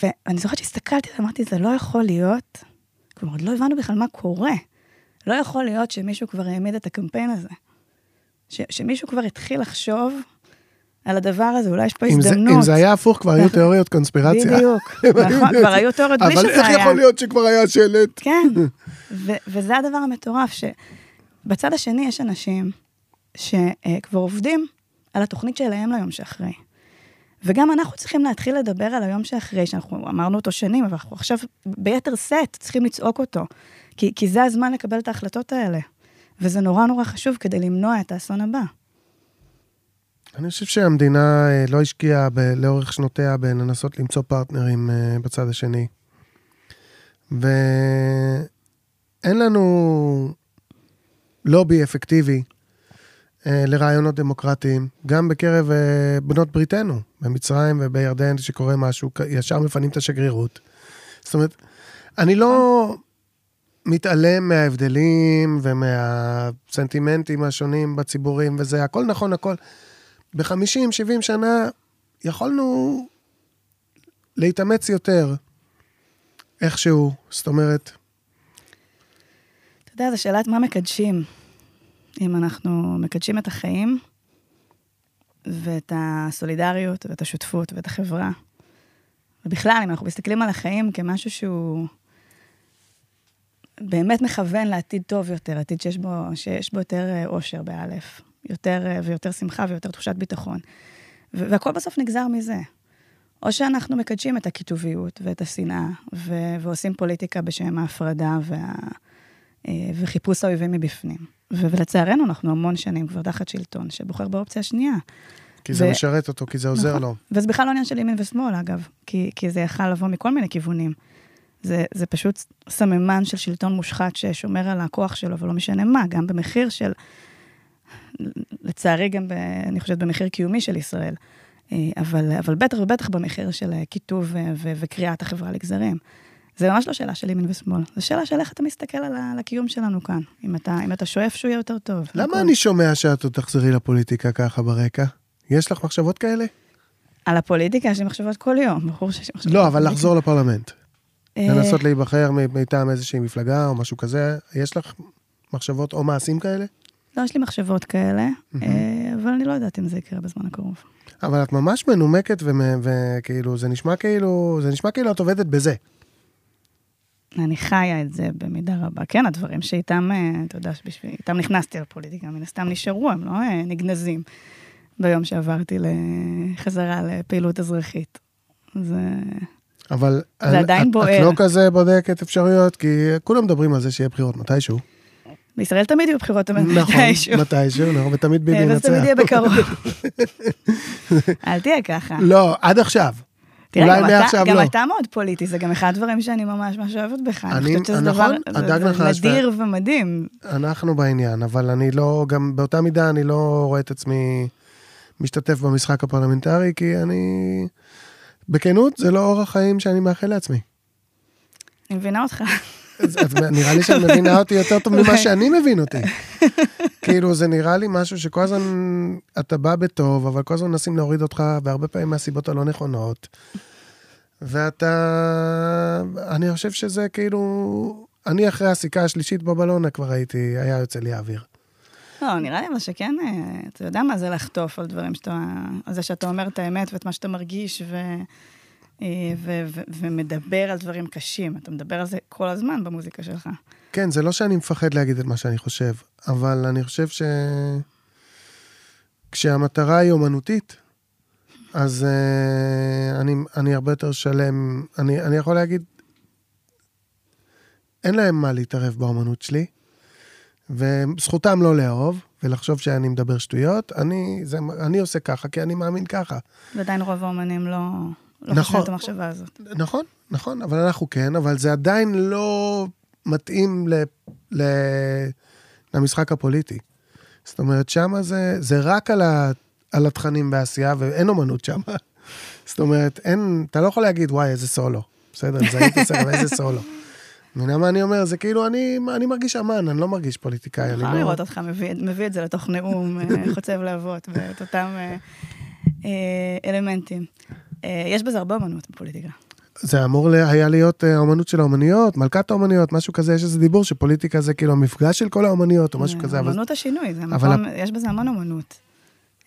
ואני זוכרת שהסתכלתי ואמרתי, זה לא יכול להיות, כלומר, עוד לא הבנו בכלל מה קורה. לא יכול להיות שמישהו כבר העמיד את הקמפיין הזה. ש, שמישהו כבר התחיל לחשוב על הדבר הזה, אולי יש פה אם זה- הזדמנות. אם זה היה הפוך, כבר היו אנחנו- תיאוריות קונספירציה. בדיוק. נכון, כבר היו תיאוריות בלי אבל שזה איך היה. יכול להיות שכבר היה שלט? כן, ו- וזה הדבר המטורף, שבצד השני יש אנשים שכבר עובדים על התוכנית שלהם ליום שאחרי. וגם אנחנו צריכים להתחיל לדבר על היום שאחרי, שאנחנו אמרנו אותו שנים, אבל אנחנו עכשיו ביתר שאת צריכים לצעוק אותו. כי, כי זה הזמן לקבל את ההחלטות האלה. וזה נורא נורא חשוב כדי למנוע את האסון הבא. אני חושב שהמדינה אה, לא השקיעה ב- לאורך שנותיה בלנסות למצוא פרטנרים אה, בצד השני. ואין לנו לובי אפקטיבי אה, לרעיונות דמוקרטיים, גם בקרב בנות בריתנו, במצרים ובירדן, שקורה משהו, ישר מפנים את השגרירות. זאת אומרת, אני לא מתעלם מההבדלים ומהסנטימנטים השונים בציבורים וזה, הכל נכון, הכל. ב-50, 70 שנה יכולנו להתאמץ יותר, איכשהו, זאת אומרת, אתה יודע, זו שאלת מה מקדשים. אם אנחנו מקדשים את החיים, ואת הסולידריות, ואת השותפות, ואת החברה. ובכלל, אם אנחנו מסתכלים על החיים כמשהו שהוא באמת מכוון לעתיד טוב יותר, עתיד שיש בו, שיש בו יותר אה, אושר באלף, יותר אה, ויותר שמחה ויותר תחושת ביטחון. והכל בסוף נגזר מזה. או שאנחנו מקדשים את הקיטוביות ואת השנאה, ו- ועושים פוליטיקה בשם ההפרדה וה... אה, וחיפוש האויבים מבפנים. ו- ולצערנו, אנחנו המון שנים כבר תחת שלטון שבוחר באופציה השנייה. כי זה ו- משרת אותו, כי זה עוזר נכון. לו. וזה בכלל לא עניין של ימין ושמאל, אגב, כי, כי זה יכל לבוא מכל מיני כיוונים. זה, זה פשוט סממן של שלטון מושחת ששומר על הכוח שלו, ולא משנה מה, גם במחיר של, לצערי גם, ב, אני חושבת, במחיר קיומי של ישראל. אה, אבל, אבל בטח ובטח במחיר של אה, קיטוב ו- ו- וקריעת החברה לגזרים. זה ממש לא שאלה של ימין ושמאל, זו שאלה של איך אתה מסתכל על, על הקיום שלנו כאן. אם אתה, אם אתה שואף שהוא יהיה יותר טוב. למה הכל. אני שומע שאת עוד תחזרי לפוליטיקה ככה ברקע? יש לך מחשבות כאלה? על הפוליטיקה יש לי מחשבות כל יום, ברור שיש לי מחשבות. לא, אבל פוליטיקה. לחזור לפרלמנט. אה, לנסות להיבחר מטעם איזושהי מפלגה או משהו כזה. יש לך מחשבות או מעשים כאלה? לא, יש לי מחשבות כאלה. אה, אבל אני לא יודעת אם זה יקרה בזמן הקרוב. אבל את ממש מנומקת ומ- וכאילו, זה נשמע כאילו, זה נשמע כאילו את עובדת בזה. אני חיה את זה במידה רבה. כן, הדברים שאיתם, אה, אתה יודע, שבשביל- איתם נכנסתי לפוליטיקה, מן הסתם נשארו, הם לא אה, נגנזים ביום שעברתי לחזרה לפעילות אזרחית. זה... אבל זה עדיין בוער. את לא כזה בודקת אפשרויות, כי כולם מדברים על זה שיהיה בחירות מתישהו. בישראל תמיד יהיו בחירות נכון, מתישהו. מתישהו, נכון, ותמיד ביבי ינצח. תמיד יהיה בקרוב. אל תהיה ככה. לא, עד עכשיו. תראה, אולי גם מעכשיו גם לא. אתה מאוד פוליטי, זה גם אחד הדברים שאני ממש ממש אוהבת בך. אני- אני חושבת שזה נכון, דבר נדיר ומדהים. אנחנו בעניין, אבל אני לא, גם באותה מידה אני לא רואה את עצמי משתתף במשחק הפרלמנטרי, כי אני... בכנות, זה לא אורח חיים שאני מאחל לעצמי. אני מבינה אותך. נראה לי שאת מבינה אותי יותר טוב ממה שאני מבין אותי. כאילו, זה נראה לי משהו שכל הזמן אתה בא בטוב, אבל כל הזמן מנסים להוריד אותך, והרבה פעמים מהסיבות הלא נכונות. ואתה... אני חושב שזה כאילו... אני אחרי הסיכה השלישית בבלונה כבר הייתי, היה יוצא לי האוויר. לא, נראה לי אבל שכן, אה, אתה יודע מה זה לחטוף על דברים שאתה... על זה שאתה אומר את האמת ואת מה שאתה מרגיש, ו... אה, ו- ו- ומדבר על דברים קשים. אתה מדבר על זה כל הזמן במוזיקה שלך. כן, זה לא שאני מפחד להגיד את מה שאני חושב, אבל אני חושב ש... כשהמטרה היא אומנותית, אז uh, אני, אני הרבה יותר שלם. אני, אני יכול להגיד, אין להם מה להתערב באומנות שלי, וזכותם לא לאהוב ולחשוב שאני מדבר שטויות. אני, זה, אני עושה ככה, כי אני מאמין ככה. ועדיין רוב האומנים לא... לא נכון. חושבים את המחשבה הזאת. נכון, נכון, אבל אנחנו כן, אבל זה עדיין לא מתאים ל, ל, למשחק הפוליטי. זאת אומרת, שמה זה, זה רק על, ה, על התכנים בעשייה, ואין אומנות שמה. זאת אומרת, אין, אתה לא יכול להגיד, וואי, איזה סולו. בסדר, זה הייתי צריך, איזה סולו. מבינה מה אני אומר? זה כאילו, אני, אני מרגיש אמן, אני לא מרגיש פוליטיקאי. אני אפשר לא... לראות אותך מביא, מביא את זה לתוך נאום אה, חוצב להבות, ואת אותם אה, אה, אלמנטים. אה, יש בזה הרבה אמנות בפוליטיקה. זה אמור היה להיות אה, האומנות של האומניות, מלכת האומניות, משהו כזה, יש איזה דיבור שפוליטיקה זה כאילו המפגש של כל האומניות, או משהו כזה, אבל אמנות השינוי, זה אבל מקום, יש בזה המון אמנות.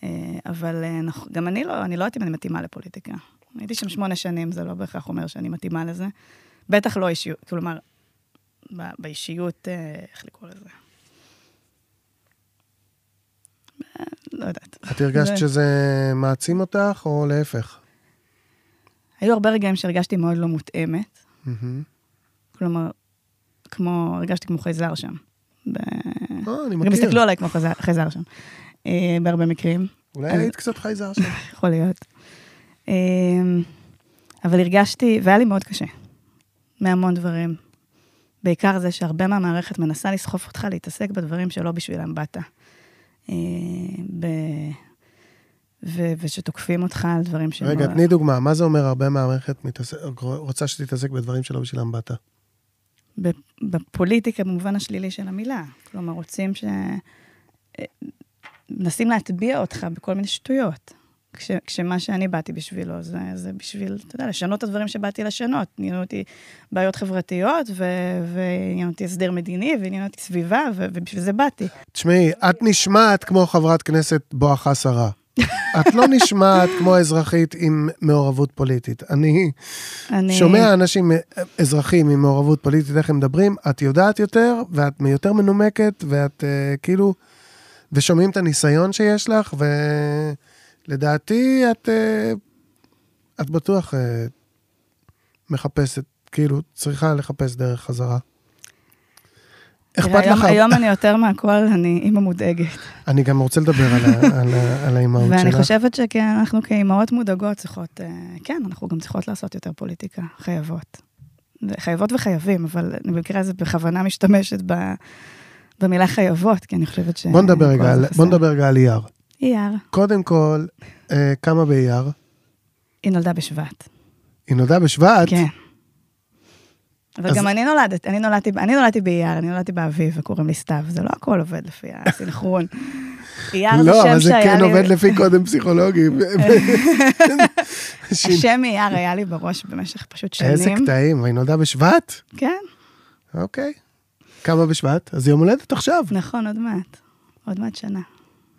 אה, אבל אה, אנחנו- גם אני לא, אני לא יודעת אם אני מתאימה לפוליטיקה. הייתי שם שמונה שנים, זה לא בהכרח אומר שאני מתאימה לזה. בטח לא אישיות, כלומר, באישיות, אה, איך לקרוא לזה? אה, לא יודעת. את הרגשת זה- שזה מעצים אותך, או להפך? היו הרבה רגעים שהרגשתי מאוד לא מותאמת. כלומר, כמו, הרגשתי כמו חייזר שם. ב... אה, אני גם מכיר. הסתכלו עליי כמו חייזר, חייזר שם, אה, בהרבה מקרים, אולי היית קצת חייזר שם. יכול להיות. אה, אבל הרגשתי, והיה לי מאוד קשה, מהמון דברים. בעיקר זה שהרבה מהמערכת מנסה לסחוף אותך להתעסק בדברים שלא בשבילם באת. אה, ב... ו... ושתוקפים אותך על דברים שהם... רגע, לא- תני דוגמה, מה זה אומר הרבה מהמערכת מתעסק- רוצה שתתעסק בדברים שלא בשבילם באת? בפוליטיקה במובן השלילי של המילה. כלומר, רוצים ש... מנסים להטביע אותך בכל מיני שטויות. כש, כשמה שאני באתי בשבילו, זה, זה בשביל, אתה יודע, לשנות את הדברים שבאתי לשנות. עניינו אותי בעיות חברתיות, ו- ועניין אותי הסדר מדיני, ועניין אותי סביבה, ו- ובשביל זה באתי. תשמעי, את נשמעת כמו חברת כנסת בואכה שרה. את לא נשמעת כמו אזרחית עם מעורבות פוליטית. אני אני... שומע אנשים, אזרחים עם מעורבות פוליטית, איך הם מדברים, את יודעת יותר, ואת יותר מנומקת, ואת uh, כאילו, ושומעים את הניסיון שיש לך, ולדעתי את, uh, את בטוח uh, מחפשת, כאילו, צריכה לחפש דרך חזרה. אכפת לך, היום אני יותר מהכל, אני אימא מודאגת. אני גם רוצה לדבר על, האימהות שלך. ואני חושבת שאנחנו כאימהות מודאגות צריכות, אה, כן, אנחנו גם צריכות לעשות יותר פוליטיקה, חייבות. חייבות וחייבים, אבל אני במקרה הזה בכוונה משתמשת במילה חייבות, כי אני חושבת ש... בוא נדבר כל רגע, זה על- חסר. בוא נדבר רגע על אייר. אייר, קודם כל, אה, כמה באייר? היא נולדה בשבט. היא נולדה בשבט? כן. אבל אז- גם אני נולדת, אני נולדתי, אני נולדתי באייר, אני נולדתי באביב, וקוראים לי סתיו, זה לא הכל עובד לפי הסנכרון. אייר זה לא, אבל שם זה שהיה כן לי... עובד לפי קודם פסיכולוגי. השם אייר היה לי בראש במשך פשוט שנים. איזה קטעים, והיא נולדה בשבט? כן, אוקיי. כמה בשבט? אז יום הולדת עכשיו. נכון, עוד מעט. עוד מעט שנה.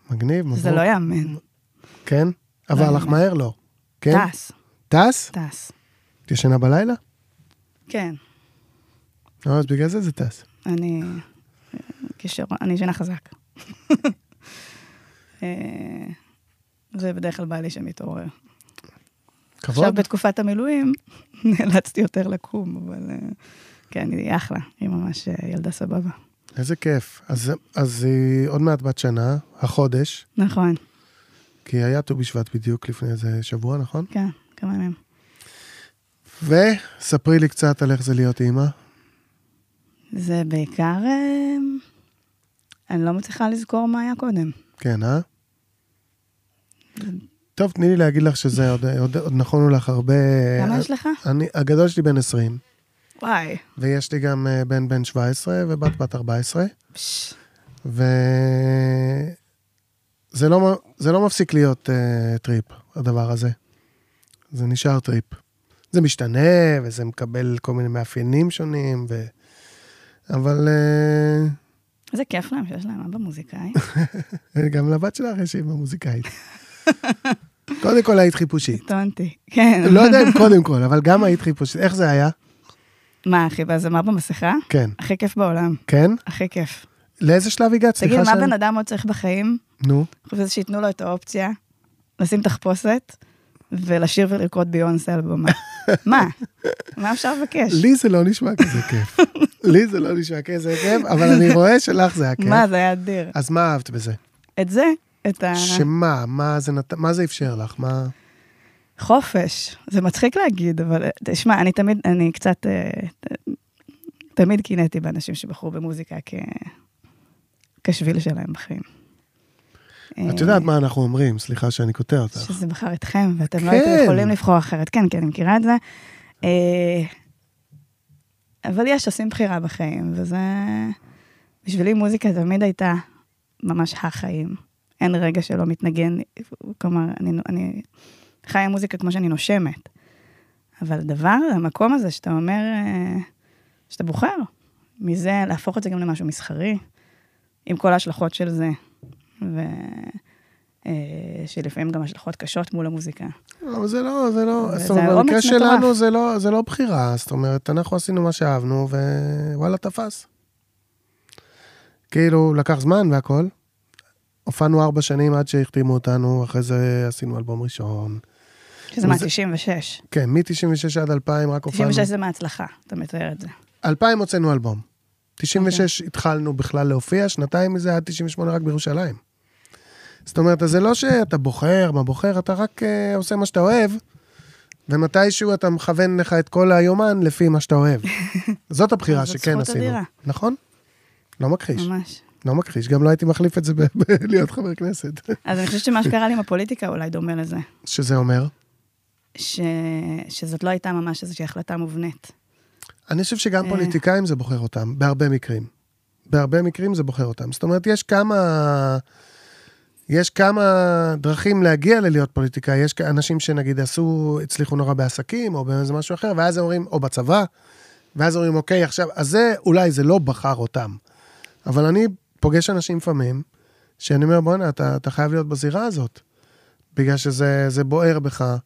מגניב, מברוק. זה לא יאמן. כן? עבר לא לך. מהר? לא. כן? טס, טס? טס. את ישנה בלילה? כן, לא, אז בגלל זה זה טס. אני... כישרון, אני ישנה חזק. אה, זה בדרך כלל בעלי שמתעורר. עכשיו כבוד? בתקופת המילואים נאלצתי יותר לקום, אבל אה, כן, היא אחלה, היא ממש אה, ילדה סבבה. איזה כיף. אז- אז היא עוד מעט בת שנה, החודש, נכון, כי היה ט"ו בשבט בדיוק לפני איזה שבוע, נכון? כן, כמה ימים. וספרי לי קצת על איך זה להיות אימא. זה בעיקר... אה, אני לא מצליחה לזכור מה היה קודם. כן, אה? טוב, תני לי להגיד לך שזה עוד, עוד, עוד נכונו לך הרבה... כמה יש לך? אני, הגדול שלי בן 20, וואי. ויש לי גם אה, בן בן 17 ובת בת 14, פש, וזה לא, מ- זה לא מפסיק להיות אה, טריפ, הדבר הזה. זה נשאר טריפ. זה משתנה, וזה מקבל כל מיני מאפיינים שונים, ו... אבל איזה כיף להם שיש להם אבא מוזיקאי. גם לבת שלך יש אימא מוזיקאית. קודם כל היית חיפושית. טונתי. כן. לא יודע אם קודם כל, אבל גם היית חיפושית. איך זה היה? מה, אחי, בזמר במסכה? כן. הכי כיף בעולם. כן? הכי כיף. לאיזה שלב הגעת? תגיד, סליחה מה שאני- בן אדם עוד צריך בחיים? נו, מזה שייתנו לו את האופציה, לשים תחפושת, ולשיר ולרקוד ביונסה על במה. מה? מה אפשר לבקש? לי זה לא נשמע כזה כיף. לי זה לא נשמע כזה כיף, אבל אני רואה שלך זה היה כיף. מה, זה היה אדיר. אז מה אהבת בזה? את זה, את ה... שמה? מה זה נת- מה זה אפשר לך? מה... חופש. זה מצחיק להגיד, אבל תשמע, אני תמיד, אני קצת, אה, תמיד קינאתי באנשים שבחרו במוזיקה כ... כשביל שלהם בחיים. את אה, יודעת מה אנחנו אומרים, סליחה שאני קוטע אותך. שזה בחר אתכם, ואתם לא כן. הייתם יכולים לבחור אחרת. כן, כן, אני מכירה את זה. אה, אבל יש, עושים בחירה בחיים, וזה... בשבילי מוזיקה תמיד הייתה ממש החיים. אין רגע שלא מתנגן, כלומר, אני, אני חיה מוזיקה כמו שאני נושמת. אבל דבר, המקום הזה שאתה אומר, אה, שאתה בוחר, מזה להפוך את זה גם למשהו מסחרי, עם כל ההשלכות של זה, ו... אה, שלפעמים גם השלכות קשות מול המוזיקה. אבל זה לא, זה לא, זאת אומרת, במקרה. שלנו זה לא, זה לא בחירה, זאת אומרת, אנחנו עשינו מה שאהבנו, ווואלה, תפס. כאילו, לקח זמן והכל. הופענו ארבע שנים עד שהחתימו אותנו, אחרי זה עשינו אלבום ראשון. שזה וזה- מה-96. כן, מ-96 עד 2000 רק הופענו. 96 זה מההצלחה, אתה מתאר את זה. 2000 הוצאנו אלבום. 96 אוקיי. התחלנו בכלל להופיע, שנתיים מזה עד 98 רק בירושלים. זאת אומרת, זה לא שאתה בוחר מה בוחר, אתה רק uh, עושה מה שאתה אוהב, ומתישהו אתה מכוון לך את כל היומן לפי מה שאתה אוהב. זאת הבחירה שכן עשינו. אדירה. נכון? לא מכחיש, ממש. לא מכחיש. גם לא הייתי מחליף את זה בלהיות חבר כנסת. אז אני חושבת שמה שקרה לי עם הפוליטיקה אולי דומה לזה. שזה אומר? ש... שזאת לא הייתה ממש איזושהי החלטה מובנית. אני חושב שגם אה. פוליטיקאים זה בוחר אותם, בהרבה מקרים. בהרבה מקרים זה בוחר אותם. זאת אומרת, יש כמה... יש כמה דרכים להגיע ללהיות פוליטיקאי. יש אנשים שנגיד עשו, הצליחו נורא בעסקים, או באיזה משהו אחר, ואז הם אומרים, או בצבא, ואז אומרים, אוקיי, עכשיו, אז זה, אולי זה לא בחר אותם. אבל אני פוגש אנשים לפעמים, שאני אומר, בואנה, אתה, אתה חייב להיות בזירה הזאת. בגלל שזה זה בוער בך,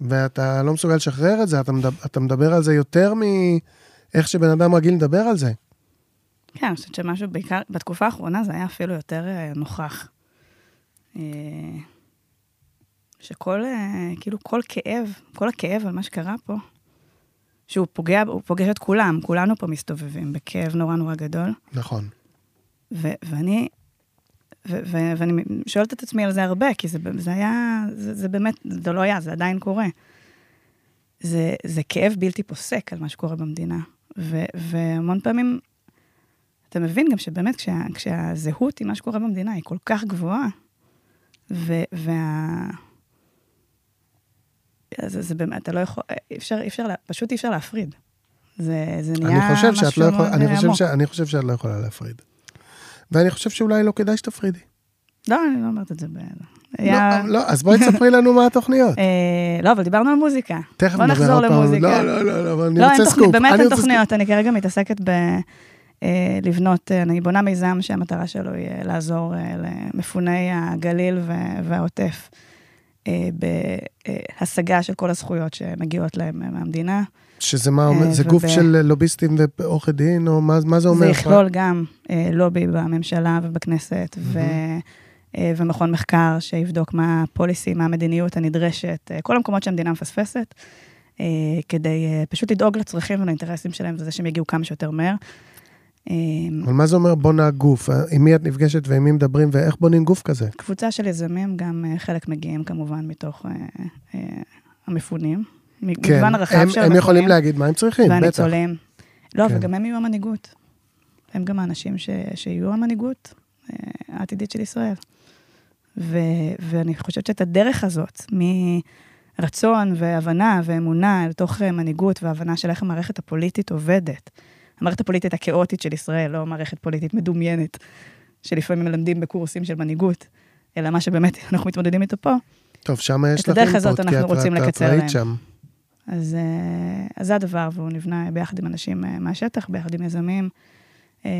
ואתה לא מסוגל לשחרר את זה, אתה מדבר, אתה מדבר על זה יותר מאיך שבן אדם רגיל לדבר על זה. כן, אני חושבת שמשהו בעיקר, בתקופה האחרונה זה היה אפילו יותר אה, נוכח. אה, שכל, אה, כאילו, כל כאב, כל הכאב על מה שקרה פה, שהוא פוגע, הוא פוגש את כולם, כולנו פה מסתובבים בכאב נורא נורא גדול. נכון. ו- ואני, ו- ו- ואני שואלת את עצמי על זה הרבה, כי זה, זה היה, זה, זה באמת, זה לא היה, זה עדיין קורה. זה, זה כאב בלתי פוסק על מה שקורה במדינה. ו- והמון פעמים, אתה מבין גם שבאמת כשה, כשהזהות עם מה שקורה במדינה היא כל כך גבוהה, ו- וה... זה, זה באמת, אתה לא יכול, אי אפשר, אי אפשר, פשוט אי אפשר להפריד. זה, זה נהיה אני חושב שאת משהו לא יכולה, מאוד, אני חושב. ש, אני חושב שאת לא יכולה להפריד. ואני חושב שאולי לא כדאי שתפרידי. לא, אני לא אומרת את זה ב... היה... לא, לא, אז בואי תספרי לנו מה התוכניות. אה, לא, אבל דיברנו על מוזיקה. תכף בוא נדבר נחזור עוד פעם. למוזיקה. לא, לא, לא, לא, אני לא, רוצה סקופ. באמת אין. תוכניות. אני כרגע מתעסקת ב... לבנות, אה, אני בונה מיזם שהמטרה שלו היא אה, לעזור אה, למפוני הגליל והעוטף אה, בהשגה של כל הזכויות שמגיעות להם אה, מהמדינה. שזה מה אומר, אה, זה גוף של לוביסטים ועורכי דין, או מה מה זה אומר? זה יכלול גם אה, לובי בממשלה ובכנסת, ו... אה, ומכון מחקר שיבדוק מה הפוליסי, מה המדיניות הנדרשת, אה, כל המקומות שהמדינה מפספסת, אה, כדי אה, פשוט לדאוג לצרכים ולאינטרסים שלהם, וזה שהם יגיעו כמה שיותר מהר. אה, אבל מה זה אומר בונה גוף? עם מי את נפגשת ועם מי מדברים, ואיך בונים גוף כזה? קבוצה של יזמים, גם אה, חלק מגיעים כמובן מתוך אה, אה, המפונים, מגוון הרחב הם, של הם יכולים להגיד מה הם צריכים, בטח. והניצולים. לא, כן. וגם הם יהיו המנהיגות. הם גם האנשים ש, שיהיו המנהיגות העתידית של ישראל. ו, ואני חושבת שאת הדרך הזאת, מרצון והבנה ואמונה אל תוך מנהיגות והבנה של איך המערכת הפוליטית עובדת, המערכת הפוליטית הכאוטית של ישראל, לא מערכת פוליטית מדומיינת, שלפעמים מלמדים בקורסים של מנהיגות, אלא מה שבאמת אנחנו מתמודדים איתו פה, טוב, שם יש את לך הדרך הזאת כי אנחנו את- רוצים את- את לקצר ראית להם. שם. אז, אה, אז זה הדבר, והוא נבנה ביחד עם אנשים אה, מהשטח, ביחד עם יזמים אה,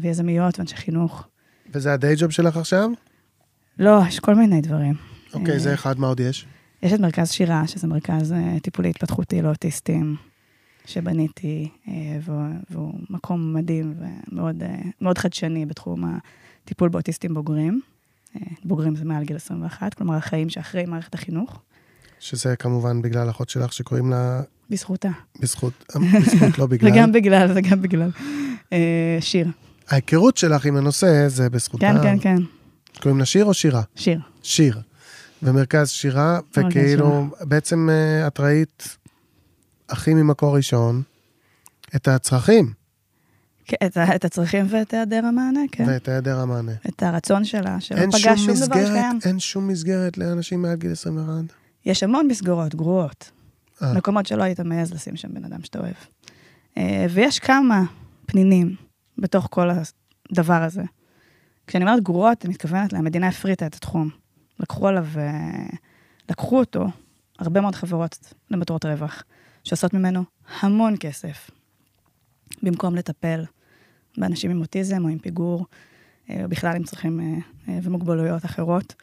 ויזמיות ואנשי חינוך. וזה הדיי ג'וב שלך עכשיו? לא, יש כל מיני דברים. אוקיי, זה אחד, מה עוד יש? יש את מרכז שירה, שזה מרכז טיפולי התפתחותי לאוטיסטים, שבניתי, אה, והוא, והוא מקום מדהים ומאוד אה, חדשני בתחום הטיפול באוטיסטים בוגרים. אה, בוגרים זה מעל גיל 21, כלומר החיים שאחרי מערכת החינוך, שזה כמובן בגלל אחות שלך שקוראים לה בזכותה. בזכות, בזכות לא בגלל. וגם בגלל, זה גם בגלל. שיר. ההיכרות שלך עם הנושא זה בזכותה. כן, כן, כן. קוראים לה שיר או שירה? שיר. שיר. ומרכז שירה, וכאילו, בעצם את ראית הכי ממקור ראשון את הצרכים כן, את, את הצרכים ואת היעדר המענה, כן. ואת היעדר המענה. את הרצון שלה, שלא פגש שום שום דבר מסגרת, שקיים. אין שום מסגרת לאנשים מעל גיל 21. יש המון מסגרות גרועות. אה. מקומות שלא היית מעז לשים שם בן אדם שאתה אוהב. אה, ויש כמה פנינים בתוך כל הדבר הזה. כשאני אומרת גרועות, אני מתכוונת למדינה הפריטה את התחום. לקחו עליו, אה, לקחו אותו, הרבה מאוד חברות למטרות רווח, שעושות ממנו המון כסף, במקום לטפל באנשים עם אוטיזם או עם פיגור, אה, או בכלל עם צרכים אה, אה, ומוגבלויות אחרות.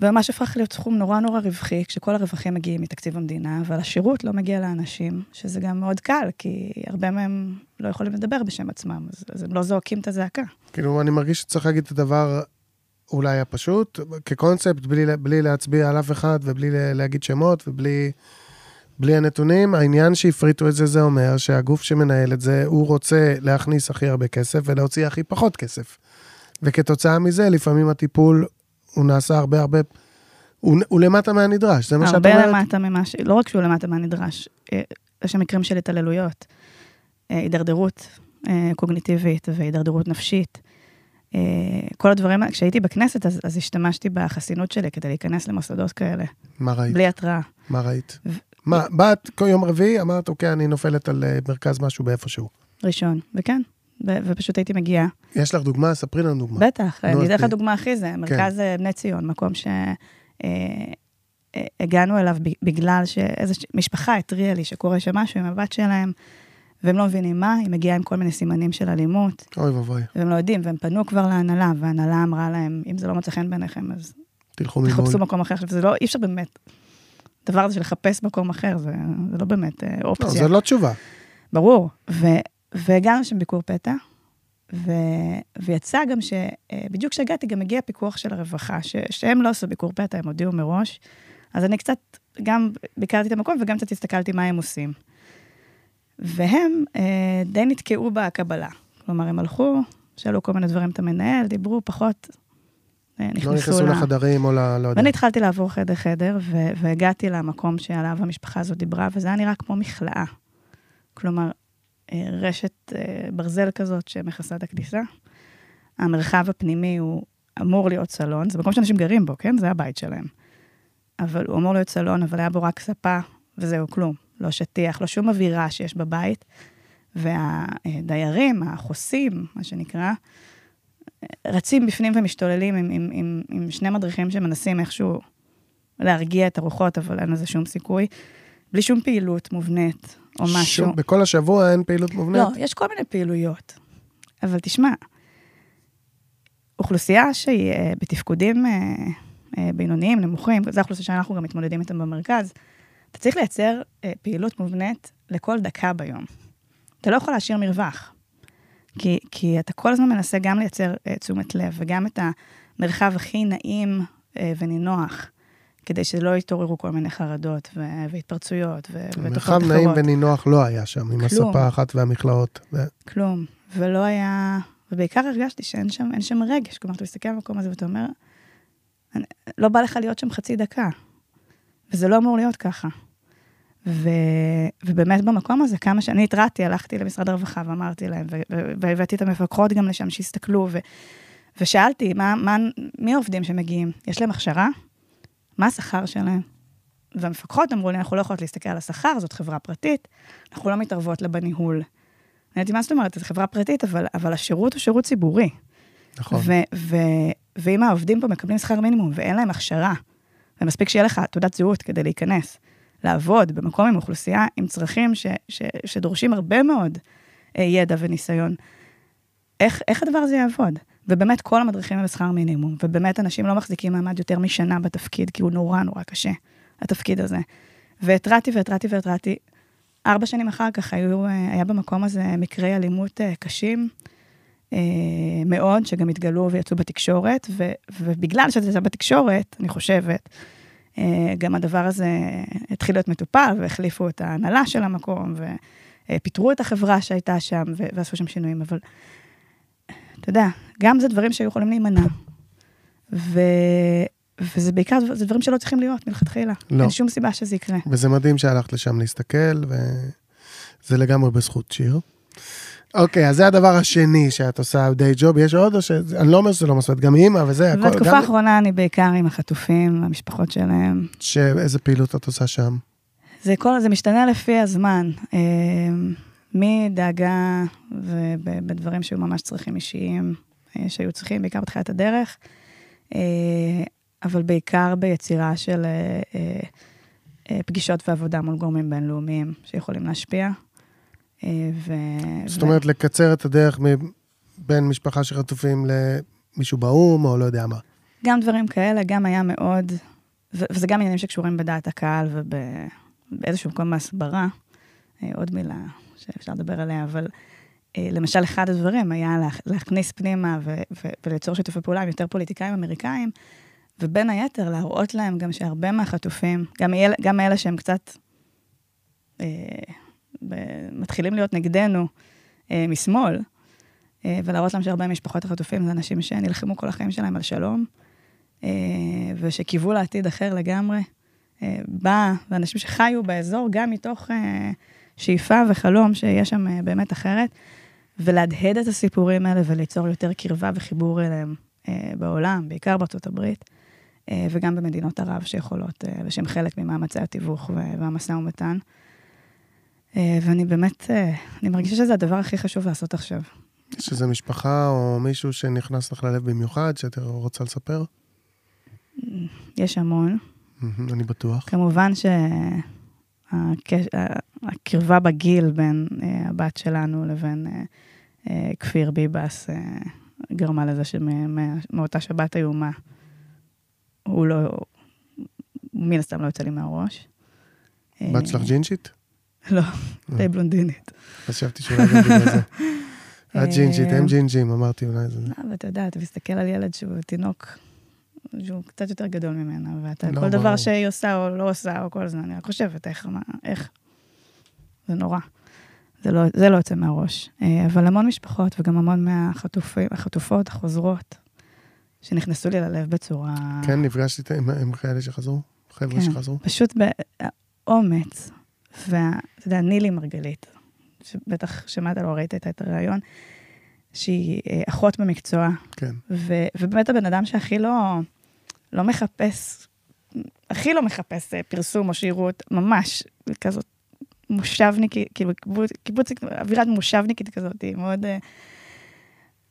וממש הפך להיות תחום נורא נורא רווחי, כשכל הרווחים מגיעים מתקציב המדינה, אבל השירות לא מגיע לאנשים, שזה גם מאוד קל, כי הרבה מהם לא יכולים לדבר בשם עצמם, אז, אז הם לא זועקים את הזעקה. כאילו, אני מרגיש שצריך להגיד את הדבר אולי הפשוט, כקונספט, בלי, בלי להצביע על אף אחד ובלי לה- להגיד שמות ובלי בלי הנתונים. העניין שהפריטו את זה, זה אומר שהגוף שמנהל את זה, הוא רוצה להכניס הכי הרבה כסף ולהוציא הכי פחות כסף. וכתוצאה מזה, לפעמים הטיפול, הוא נעשה הרבה הרבה... הוא, הוא למטה מהנדרש, זה מה שאת הרבה אומרת? למטה ממה ש... לא רק שהוא למטה מהנדרש, אה, יש שם מקרים של התעללויות, אה, הידרדרות אה, קוגניטיבית והידרדרות נפשית. כל הדברים כשהייתי בכנסת, אז, אז השתמשתי בחסינות שלי כדי להיכנס למוסדות כאלה, מה ראית? בלי התראה. מה ראית? מה, באת כל יום רביעי, אמרת, אוקיי, אני נופלת על אה, מרכז משהו באיפשהו. ראשון, וכן, ו- ופשוט הייתי מגיעה. יש לך דוגמה? ספרי לנו דוגמה. בטח, אני אתן לך דוגמה הכי זה, מרכז אה, בני ציון, מקום שהגענו אליו ב- בגלל שאיזו משפחה התריעה לי שקורה שם משהו עם הבת שלהם, והם לא מבינים מה, היא מגיעה עם כל מיני סימנים של אלימות, אוי ואבוי, והם לא יודעים, והם פנו כבר להנהלה, וההנהלה אמרה להם, אם זה לא מוצא חן בעיניכם, אז תלכו ממול. תחפשו מקום אחר. עכשיו, זה לא, אי אפשר באמת, הדבר הזה של לחפש מקום אחר, זה, זה לא באמת אה, לא, אופציה. זה לא תשובה. ברור. ו, והגענו שם ביקור פתע, ו, ויצא גם שבדיוק כשהגעתי גם הגיע פיקוח של הרווחה, ש, שהם לא עשו ביקור פתע, הם הודיעו מראש. אז אני קצת, גם ביקרתי את המקום וגם קצת הסתכלתי מה הם עושים. והם אה, די נתקעו בקבלה. כלומר, הם הלכו, שאלו כל מיני דברים את המנהל, דיברו פחות, אה, נכנסו לא נכנסו ל- לחדרים או ל... לא יודע. ואני התחלתי לעבור חדר-חדר, ו- והגעתי למקום שעליו המשפחה הזאת דיברה, וזה היה נראה כמו מכלאה. כלומר, אה, רשת אה, ברזל כזאת שמכסה את הכניסה. המרחב הפנימי הוא אמור להיות סלון, זה מקום שאנשים גרים בו, כן? זה הבית שלהם. אבל הוא אמור להיות סלון, אבל היה בו רק ספה, וזהו, כלום. לא שטיח, לא שום אווירה שיש בבית. והדיירים, החוסים, מה שנקרא, רצים בפנים ומשתוללים עם, עם, עם, עם שני מדריכים שמנסים איכשהו להרגיע את הרוחות, אבל אין לזה שום סיכוי. בלי שום פעילות מובנית או משהו. שום- בכל השבוע אין פעילות מובנית? לא, יש כל מיני פעילויות. אבל תשמע, אוכלוסייה שהיא אה, בתפקודים אה, אה, בינוניים, נמוכים, זו האוכלוסייה שאנחנו גם מתמודדים איתם במרכז, אתה צריך לייצר אה, פעילות מובנית לכל דקה ביום. אתה לא יכול להשאיר מרווח. כי, כי אתה כל הזמן מנסה גם לייצר אה, תשומת לב, וגם את המרחב הכי נעים אה, ונינוח, כדי שלא יתעוררו כל מיני חרדות ו- והתפרצויות ו- ותופעות מרחב אחרות. נעים ונינוח לא היה שם, עם כלום. הספה האחת והמכלאות. ו- כלום. ולא היה... ובעיקר הרגשתי שאין שם, שם רגש. כלומר, אתה מסתכל על המקום הזה ואתה אומר, "אני- לא בא לך להיות שם חצי דקה. וזה לא אמור להיות ככה. ו, ובאמת במקום הזה, כמה שאני התרעתי, הלכתי למשרד הרווחה ואמרתי להם, והבאתי את המפקחות גם לשם, שיסתכלו, ו- ושאלתי, מה, מה, מי העובדים שמגיעים? יש להם הכשרה? מה השכר שלהם? והמפקחות אמרו לי, אנחנו לא יכולות להסתכל על השכר, זאת חברה פרטית, אנחנו לא מתערבות לה בניהול. אמרתי, מה זאת אומרת? זו חברה פרטית, אבל, אבל השירות הוא שירות ציבורי. נכון. ו- ו- ואם העובדים פה מקבלים שכר מינימום ואין להם הכשרה, ומספיק שיהיה לך תעודת זהות כדי להיכנס, לעבוד במקום עם אוכלוסייה עם צרכים ש- ש- שדורשים הרבה מאוד אה, ידע וניסיון, איך, איך הדבר הזה יעבוד? ובאמת כל המדריכים הם בשכר מינימום, ובאמת אנשים לא מחזיקים מעמד יותר משנה בתפקיד, כי הוא נורא נורא קשה, התפקיד הזה. והתרעתי והתרעתי והתרעתי. ארבע שנים אחר כך היו, אה, היה במקום הזה מקרי אלימות אה, קשים מאוד, שגם התגלו ויצאו בתקשורת, ו, ובגלל שזה יצא בתקשורת, אני חושבת, גם הדבר הזה התחיל להיות מטופל, והחליפו את ההנהלה של המקום, ופיטרו את החברה שהייתה שם, ועשו שם שינויים, אבל אתה יודע, גם זה דברים שהיו יכולים להימנע. ו... וזה בעיקר, זה דברים שלא צריכים להיות מלכתחילה. לא. אין שום סיבה שזה יקרה. וזה מדהים שהלכת לשם להסתכל, וזה לגמרי בזכות שיר. אוקיי, אז זה הדבר השני שאת עושה די ג'וב, יש עוד או ש... אני לא אומר שזה לא מספיק, גם אימא וזה, הכל, בתקופה. האחרונה אני בעיקר עם החטופים, המשפחות שלהם. שאיזה פעילות את עושה שם? זה, כל, זה משתנה לפי הזמן. אה, מדאגה ובדברים שהיו ממש צרכים אישיים, אה, שהיו צריכים, בעיקר בתחילת הדרך, אה, אבל בעיקר ביצירה של פגישות ועבודה מול גורמים בינלאומיים שיכולים להשפיע. אה, ו... זאת ו- אומרת, לקצר את הדרך מבין משפחה של חטופים למישהו באו"ם, או לא יודע מה. גם דברים כאלה, גם היה מאוד, ו- וזה גם עניינים שקשורים בדעת הקהל ובאיזשהו מקום בהסברה. אה, עוד מילה שאפשר לדבר עליה, אבל אה, למשל, אחד הדברים היה לה- להכניס פנימה ו- ו- וליצור שיתופי פעולה עם יותר פוליטיקאים אמריקאים, ובין היתר להראות להם גם שהרבה מהחטופים, גם, אלה, גם אלה שהם קצת אה, מתחילים להיות נגדנו אה, משמאל, אה, ולהראות להם שהרבה משפחות החטופים זה אנשים שנלחמו כל החיים שלהם על שלום, אה, ושקיוו לעתיד אחר לגמרי. אה, בא, ואנשים שחיו באזור גם מתוך אה, שאיפה וחלום שיהיה שם אה, באמת אחרת, ולהדהד את הסיפורים האלה וליצור יותר קרבה וחיבור אליהם אה, בעולם, בעיקר בארצות הברית, אה, וגם במדינות ערב שיכולות, אה, ושהם חלק ממאמצי התיווך והמשא ומתן. אה, ואני באמת, אה, אני מרגישה שזה הדבר הכי חשוב לעשות עכשיו. יש איזה משפחה או מישהו שנכנס לך ללב במיוחד, שאת רוצה לספר? יש המון. מהמם, אני בטוח. כמובן שהקרבה בגיל בין אה, הבת שלנו לבין כפיר ביבס גרמה לזה שמאותה שבת איומה, הוא לא, מן הסתם לא יוצא לי מהראש. בת שלך ג'ינג'ית? לא, די בלונדינית. חשבתי שאולי גם בגלל זה. את אה, ג'ינג'ית, הם ג'ינג'ים, אמרתי אולי זה... לא, ואתה יודע, אתה מסתכל על ילד שהוא תינוק, שהוא קצת יותר גדול ממנה, ואתה, לא, כל דבר. שהיא עושה או לא עושה, או כל הזמן, אני רק חושבת, איך, מה, איך. זה נורא. זה לא, זה לא יוצא מהראש. אה, אבל המון משפחות, וגם המון מהחטופים, החטופות, החוזרות, שנכנסו לי ללב בצורה... כן, נפגשתי עם כאלה שחזרו? חבר'ה כן. שחזרו? פשוט באומץ, ואתה יודע, נילי מרגלית, שבטח שמעת לו, ראית את הריאיון, שהיא אה, אחות במקצוע, כן. ו- ובאמת הבן אדם שהכי לא, לא מחפש, הכי לא מחפש אה, פרסום או שירות, ממש כזאת מושבניקית, כאילו קיבוץ, קיבוצית, אווירת מושבניקית כזאת, היא מאוד אה,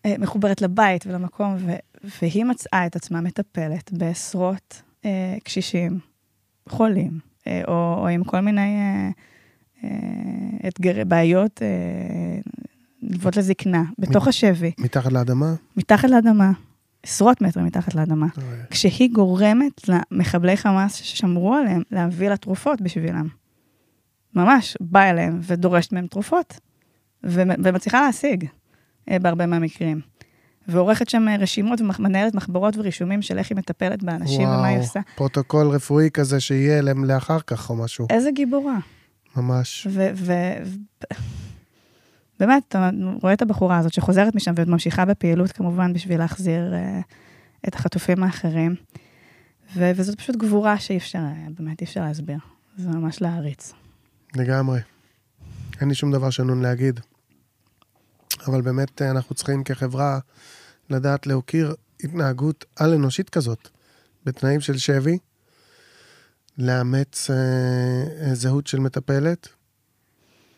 אה, מחוברת לבית ולמקום, ו- והיא מצאה את עצמה מטפלת בעשרות אה, קשישים, חולים, או, או עם כל מיני אה, אה, אתגרי, בעיות אה, נלוות לזקנה, בתוך השבי. מתחת לאדמה? מתחת לאדמה, עשרות מטרים מתחת לאדמה, כשהיא גורמת למחבלי חמאס ששמרו עליהם להביא לה תרופות בשבילם. ממש, באה אליהם ודורשת מהם תרופות, ומצליחה להשיג אה, בהרבה מהמקרים. ועורכת שם אה, רשימות ומנהלת מחברות ורישומים של איך היא מטפלת באנשים ומה היא עושה. פרוטוקול רפואי כזה שיהיה להם לאחר כך או משהו. איזה גיבורה. ממש. ו... ו- באמת, אתה רואה את הבחורה הזאת שחוזרת משם ועוד ממשיכה בפעילות כמובן בשביל להחזיר אה, את החטופים האחרים. ו- וזאת פשוט גבורה שאי אפשר, אה, באמת אי אפשר להסביר. זה ממש להעריץ. לגמרי. אין לי שום דבר שנון להגיד. אבל באמת אנחנו צריכים כחברה לדעת להוקיר התנהגות על-אנושית כזאת, בתנאים של שבי, לאמץ אה, זהות של מטפלת,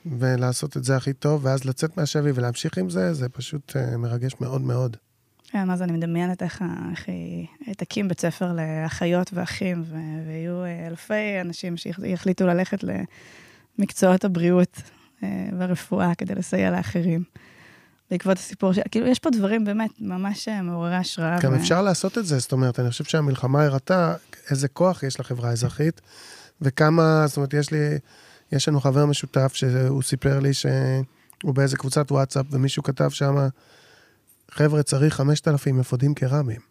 ולעשות את זה הכי טוב, ואז לצאת מהשבי ולהמשיך עם זה, זה פשוט אה, מרגש מאוד מאוד. כן, אז אני מדמיינת איך, איך היא תקים בית ספר לאחיות ואחים, ו- ויהיו אה, אלפי אנשים שיחליטו ללכת למקצועות הבריאות אה, והרפואה כדי לסייע לאחרים. בעקבות הסיפור של... כאילו, יש פה דברים באמת ממש אה, מעוררי השראה. גם ו... אפשר לעשות את זה, זאת אומרת, אני חושב שהמלחמה הראתה איזה כוח יש לחברה האזרחית, וכמה, זאת אומרת, יש לי, יש לנו חבר משותף שהוא סיפר לי שהוא באיזה קבוצת וואטסאפ, ומישהו כתב שם, חבר'ה, צריך 5,000 אפודים קרמיים,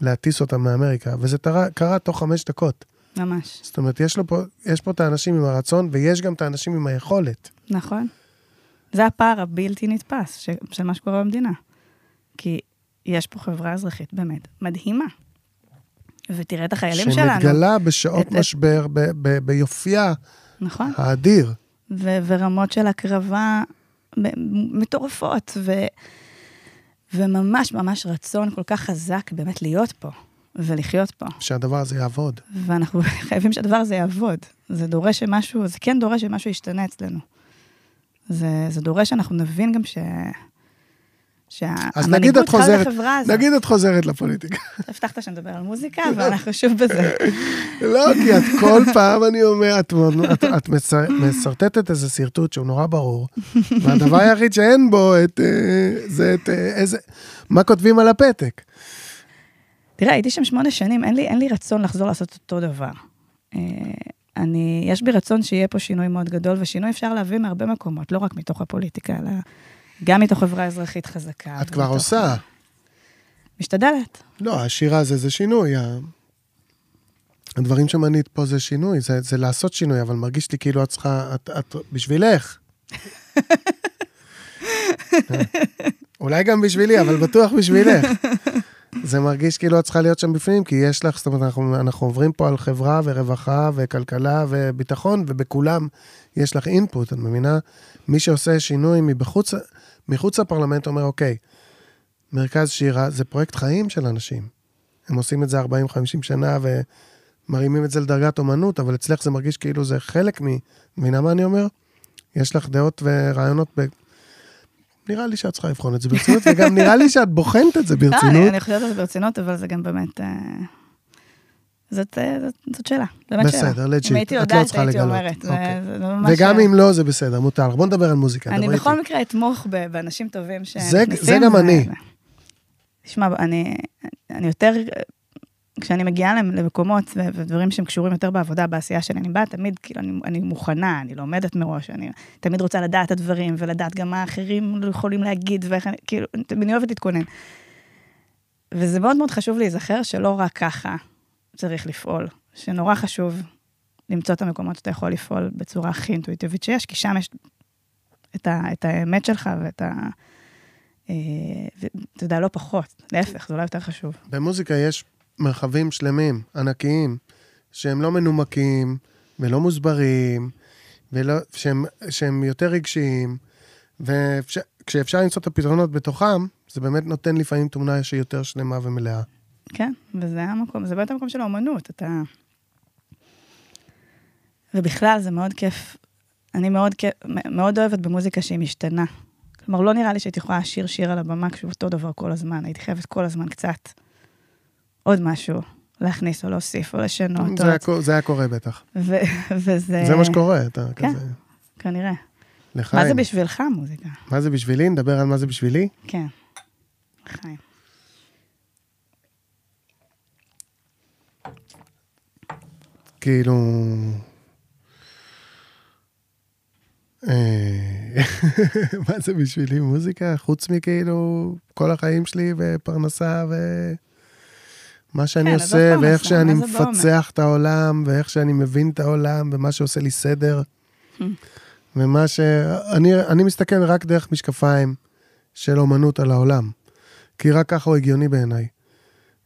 להטיס אותם מאמריקה, וזה תרה, קרה תוך חמש דקות. ממש. זאת אומרת, יש, פה, יש פה את האנשים עם הרצון, ויש גם את האנשים עם היכולת. נכון. זה הפער הבלתי נתפס ש, של מה שקורה במדינה. כי יש פה חברה אזרחית באמת מדהימה. ותראה את החיילים שמתגלה שלנו. שמתגלה בשעות את, משבר, ב, ב, ביופייה נכון. האדיר. ו- ורמות של הקרבה מטורפות, ו- וממש ממש רצון כל כך חזק באמת להיות פה ולחיות פה. שהדבר הזה יעבוד. ואנחנו חייבים שהדבר הזה יעבוד. זה דורש שמשהו, זה כן דורש שמשהו ישתנה אצלנו. זה, זה דורש שאנחנו נבין גם ש... אז נגיד את חוזרת, נגיד את חוזרת לפוליטיקה. הבטחת שנדבר על מוזיקה, ואנחנו שוב בזה. לא, כי את כל פעם, אני אומר, את, את, את משרטטת איזה שרטוט שהוא נורא ברור, והדבר היחיד שאין בו, את, אה, זה את אה, איזה, מה כותבים על הפתק. תראה, הייתי שם שמונה שנים, אין לי, אין לי רצון לחזור לעשות אותו דבר. אני, יש בי רצון שיהיה פה שינוי מאוד גדול, ושינוי אפשר להביא מהרבה מקומות, לא רק מתוך הפוליטיקה, אלא גם מתוך חברה אזרחית חזקה. את כבר עושה. משתדלת. לא, השירה זה, זה שינוי. הדברים שמנית פה זה שינוי, זה, זה לעשות שינוי, אבל מרגיש לי כאילו את צריכה, את, את בשבילך. אולי גם בשבילי, אבל בטוח בשבילך. זה מרגיש כאילו את צריכה להיות שם בפנים, כי יש לך, זאת אומרת, אנחנו, אנחנו עוברים פה על חברה ורווחה וכלכלה וביטחון, ובכולם יש לך אינפוט, את מבינה? מי שעושה שינוי מבחוץ, מחוץ לפרלמנט אומר, אוקיי, מרכז שירה זה פרויקט חיים של אנשים. הם עושים את זה 40-50 שנה ומרימים את זה לדרגת אומנות, אבל אצלך זה מרגיש כאילו זה חלק מ... מבינה מה אני אומר? יש לך דעות ורעיונות ב... נראה לי שאת צריכה לבחון את זה ברצינות, וגם נראה לי שאת בוחנת את זה לא, ברצינות. אני חושבת על זה ברצינות, אבל זה גם באמת... אה, זאת, אה, זאת, זאת שאלה, באמת בסדר, שאלה. בסדר, לג'יט, את לא צריכה לגלות. אומרת, אוקיי. זה, זה וגם ש... אם לא, זה בסדר, מותר. בוא נדבר על מוזיקה, אני בכל איתי. מקרה אתמוך באנשים טובים שנכנסים. זה, זה גם. אני. תשמע, אני, אני יותר, כשאני מגיעה למקומות ודברים שהם קשורים יותר בעבודה, בעשייה שלי, אני באה תמיד, כאילו, אני, אני מוכנה, אני לומדת מראש, אני תמיד רוצה לדעת את הדברים, ולדעת גם מה האחרים יכולים להגיד, ואיך אני, כאילו, אני אוהבת להתכונן. וזה מאוד מאוד חשוב להיזכר שלא רק ככה צריך לפעול, שנורא חשוב למצוא את המקומות שאתה יכול לפעול בצורה הכי אינטואיטיבית שיש, כי שם יש את, ה, את האמת שלך ואת ה... אה, ואתה יודע, לא פחות, להפך, זה אולי יותר חשוב. במוזיקה יש מרחבים שלמים, ענקיים, שהם לא מנומקים ולא מוסברים, ולא, שהם, שהם יותר רגשיים, וכשאפשר למצוא את הפתרונות בתוכם, זה באמת נותן לפעמים תמונה שהיא יותר שלמה ומלאה. כן, וזה המקום, זה באמת המקום של האומנות, אתה... ובכלל, זה מאוד כיף. אני מאוד, מאוד אוהבת במוזיקה שהיא משתנה. כלומר, לא נראה לי שהייתי יכולה לשיר שיר על הבמה כשהוא אותו דבר כל הזמן, הייתי חייבת כל הזמן קצת עוד משהו להכניס או להוסיף או לשנות. זה, או... היה, זה היה קורה בטח. ו- וזה... זה מה שקורה, אתה כן, כזה... כנראה. לחיים. מה זה בשבילך מוזיקה? מה זה בשבילי? נדבר על מה זה בשבילי? כן, לחיים. כאילו... אה, מה זה בשבילי מוזיקה? חוץ מכאילו כל החיים שלי ופרנסה ומה שאני כן, עושה, ואיך שאני מפצח את העולם, ואיך שאני מבין את העולם, ומה שעושה לי סדר. ומה ש... אני, אני מסתכל רק דרך משקפיים של אומנות על העולם. כי רק ככה הוא הגיוני בעיניי.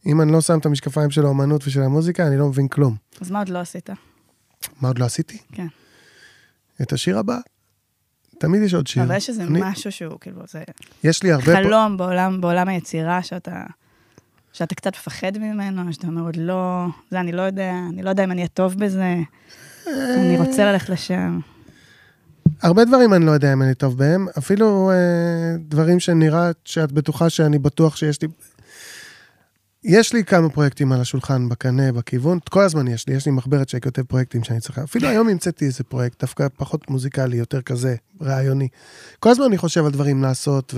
אם אני לא שם את המשקפיים של האומנות ושל המוזיקה, אני לא מבין כלום. אז מה עוד לא עשית? מה עוד לא עשיתי? כן. את השיר הבא. תמיד יש עוד שיר. אבל יש איזה אני- משהו שהוא, כאילו, זה יש לי הרבה... פה- חלום בעולם, בעולם היצירה שאתה, שאתה קצת מפחד ממנו, שאתה אומר, עוד לא, זה אני לא יודע, אני לא יודע אם אני אהיה טוב בזה, אני רוצה ללכת לשם. הרבה דברים אני לא יודע אם אני טוב בהם, אפילו אה, דברים שנראה שאת בטוחה שאני בטוח שיש לי... יש לי כמה פרויקטים על השולחן, בקנה, בכיוון, כל הזמן יש לי, יש לי מחברת שאני כותב פרויקטים שאני צריך... אפילו היום המצאתי איזה פרויקט, דווקא פחות מוזיקלי, יותר כזה, רעיוני. כל הזמן אני חושב על דברים לעשות,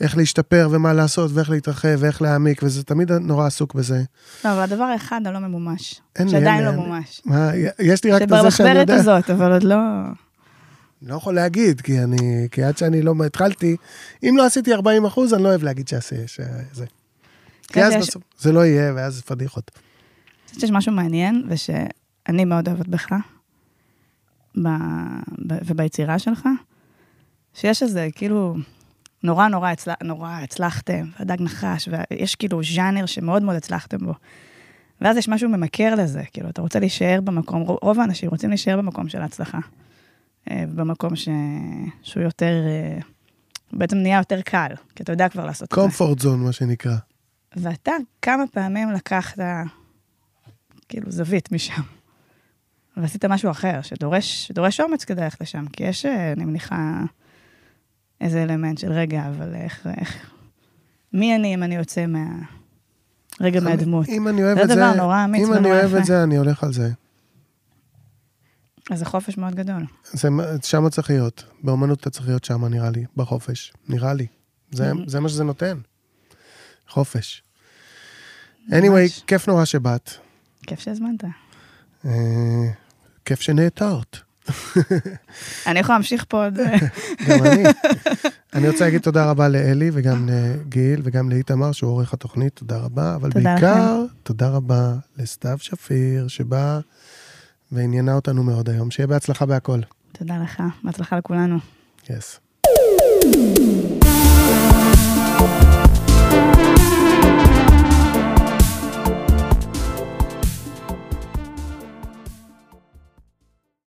ואיך להשתפר, ומה לעשות, ואיך להתרחב, ואיך להעמיק, וזה תמיד נורא עסוק בזה. לא, אבל הדבר האחד הלא ממומש, אין לי, שעדיין אין לא. מומש. מה, יש לי רק את זה שאני שבמחברת יודע. הזאת, אבל עוד לא... לא יכול להגיד, כי אני, כי עד שאני לא התחלתי, אם לא עשיתי 40 אחוז, אני לא אוהב להגיד שעשי, שזה. כי כן, אז יש- בסוף זה לא יהיה, ואז פדיחות. אני חושבת שיש משהו מעניין, ושאני מאוד אוהבת בך, ב... ב... וביצירה שלך, שיש איזה, כאילו, נורא נורא, הצל... נורא הצלחתם, והדג נחש, ויש כאילו ז'אנר שמאוד מאוד הצלחתם בו. ואז יש משהו ממכר לזה, כאילו, אתה רוצה להישאר במקום, רוב- רוב האנשים רוצים להישאר במקום של ההצלחה. אה, במקום ש... שהוא יותר, אה, בעצם נהיה יותר קל, כי אתה יודע כבר לעשות את זה. קומפורט זון, מה שנקרא. ואתה כמה פעמים לקחת כאילו זווית משם, ועשית משהו אחר, שדורש, שדורש אומץ כדי ללכת לשם, כי יש, אה, אני מניחה, איזה אלמנט של רגע, אבל איך, איך, מי אני אם אני יוצא מה... רגע מהדמות. אם אני אוהב זה את זה, דבר נורא אמיץ אם אני ונורא אוהב יפה. את זה, אני הולך על זה. אז זה חופש מאוד גדול. זה שם צריך להיות. באמנות אתה צריך להיות שם, נראה לי, בחופש. נראה לי. זה. זה מה שזה נותן. חופש. anyway. כיף נורא שבאת. כיף שהזמנת. אה, כיף שנעתרת. אני יכולה להמשיך פה עוד... גם אני. אני רוצה להגיד תודה רבה לאלי וגם לגיל וגם לאיתמר, שהוא עורך התוכנית, תודה רבה. אבל תודה בעיקר, תודה רבה לסתיו שפיר, שבאה ועניינה אותנו מאוד היום. שיהיה בהצלחה בהכל. תודה לך, בהצלחה לכולנו. יס. Yes.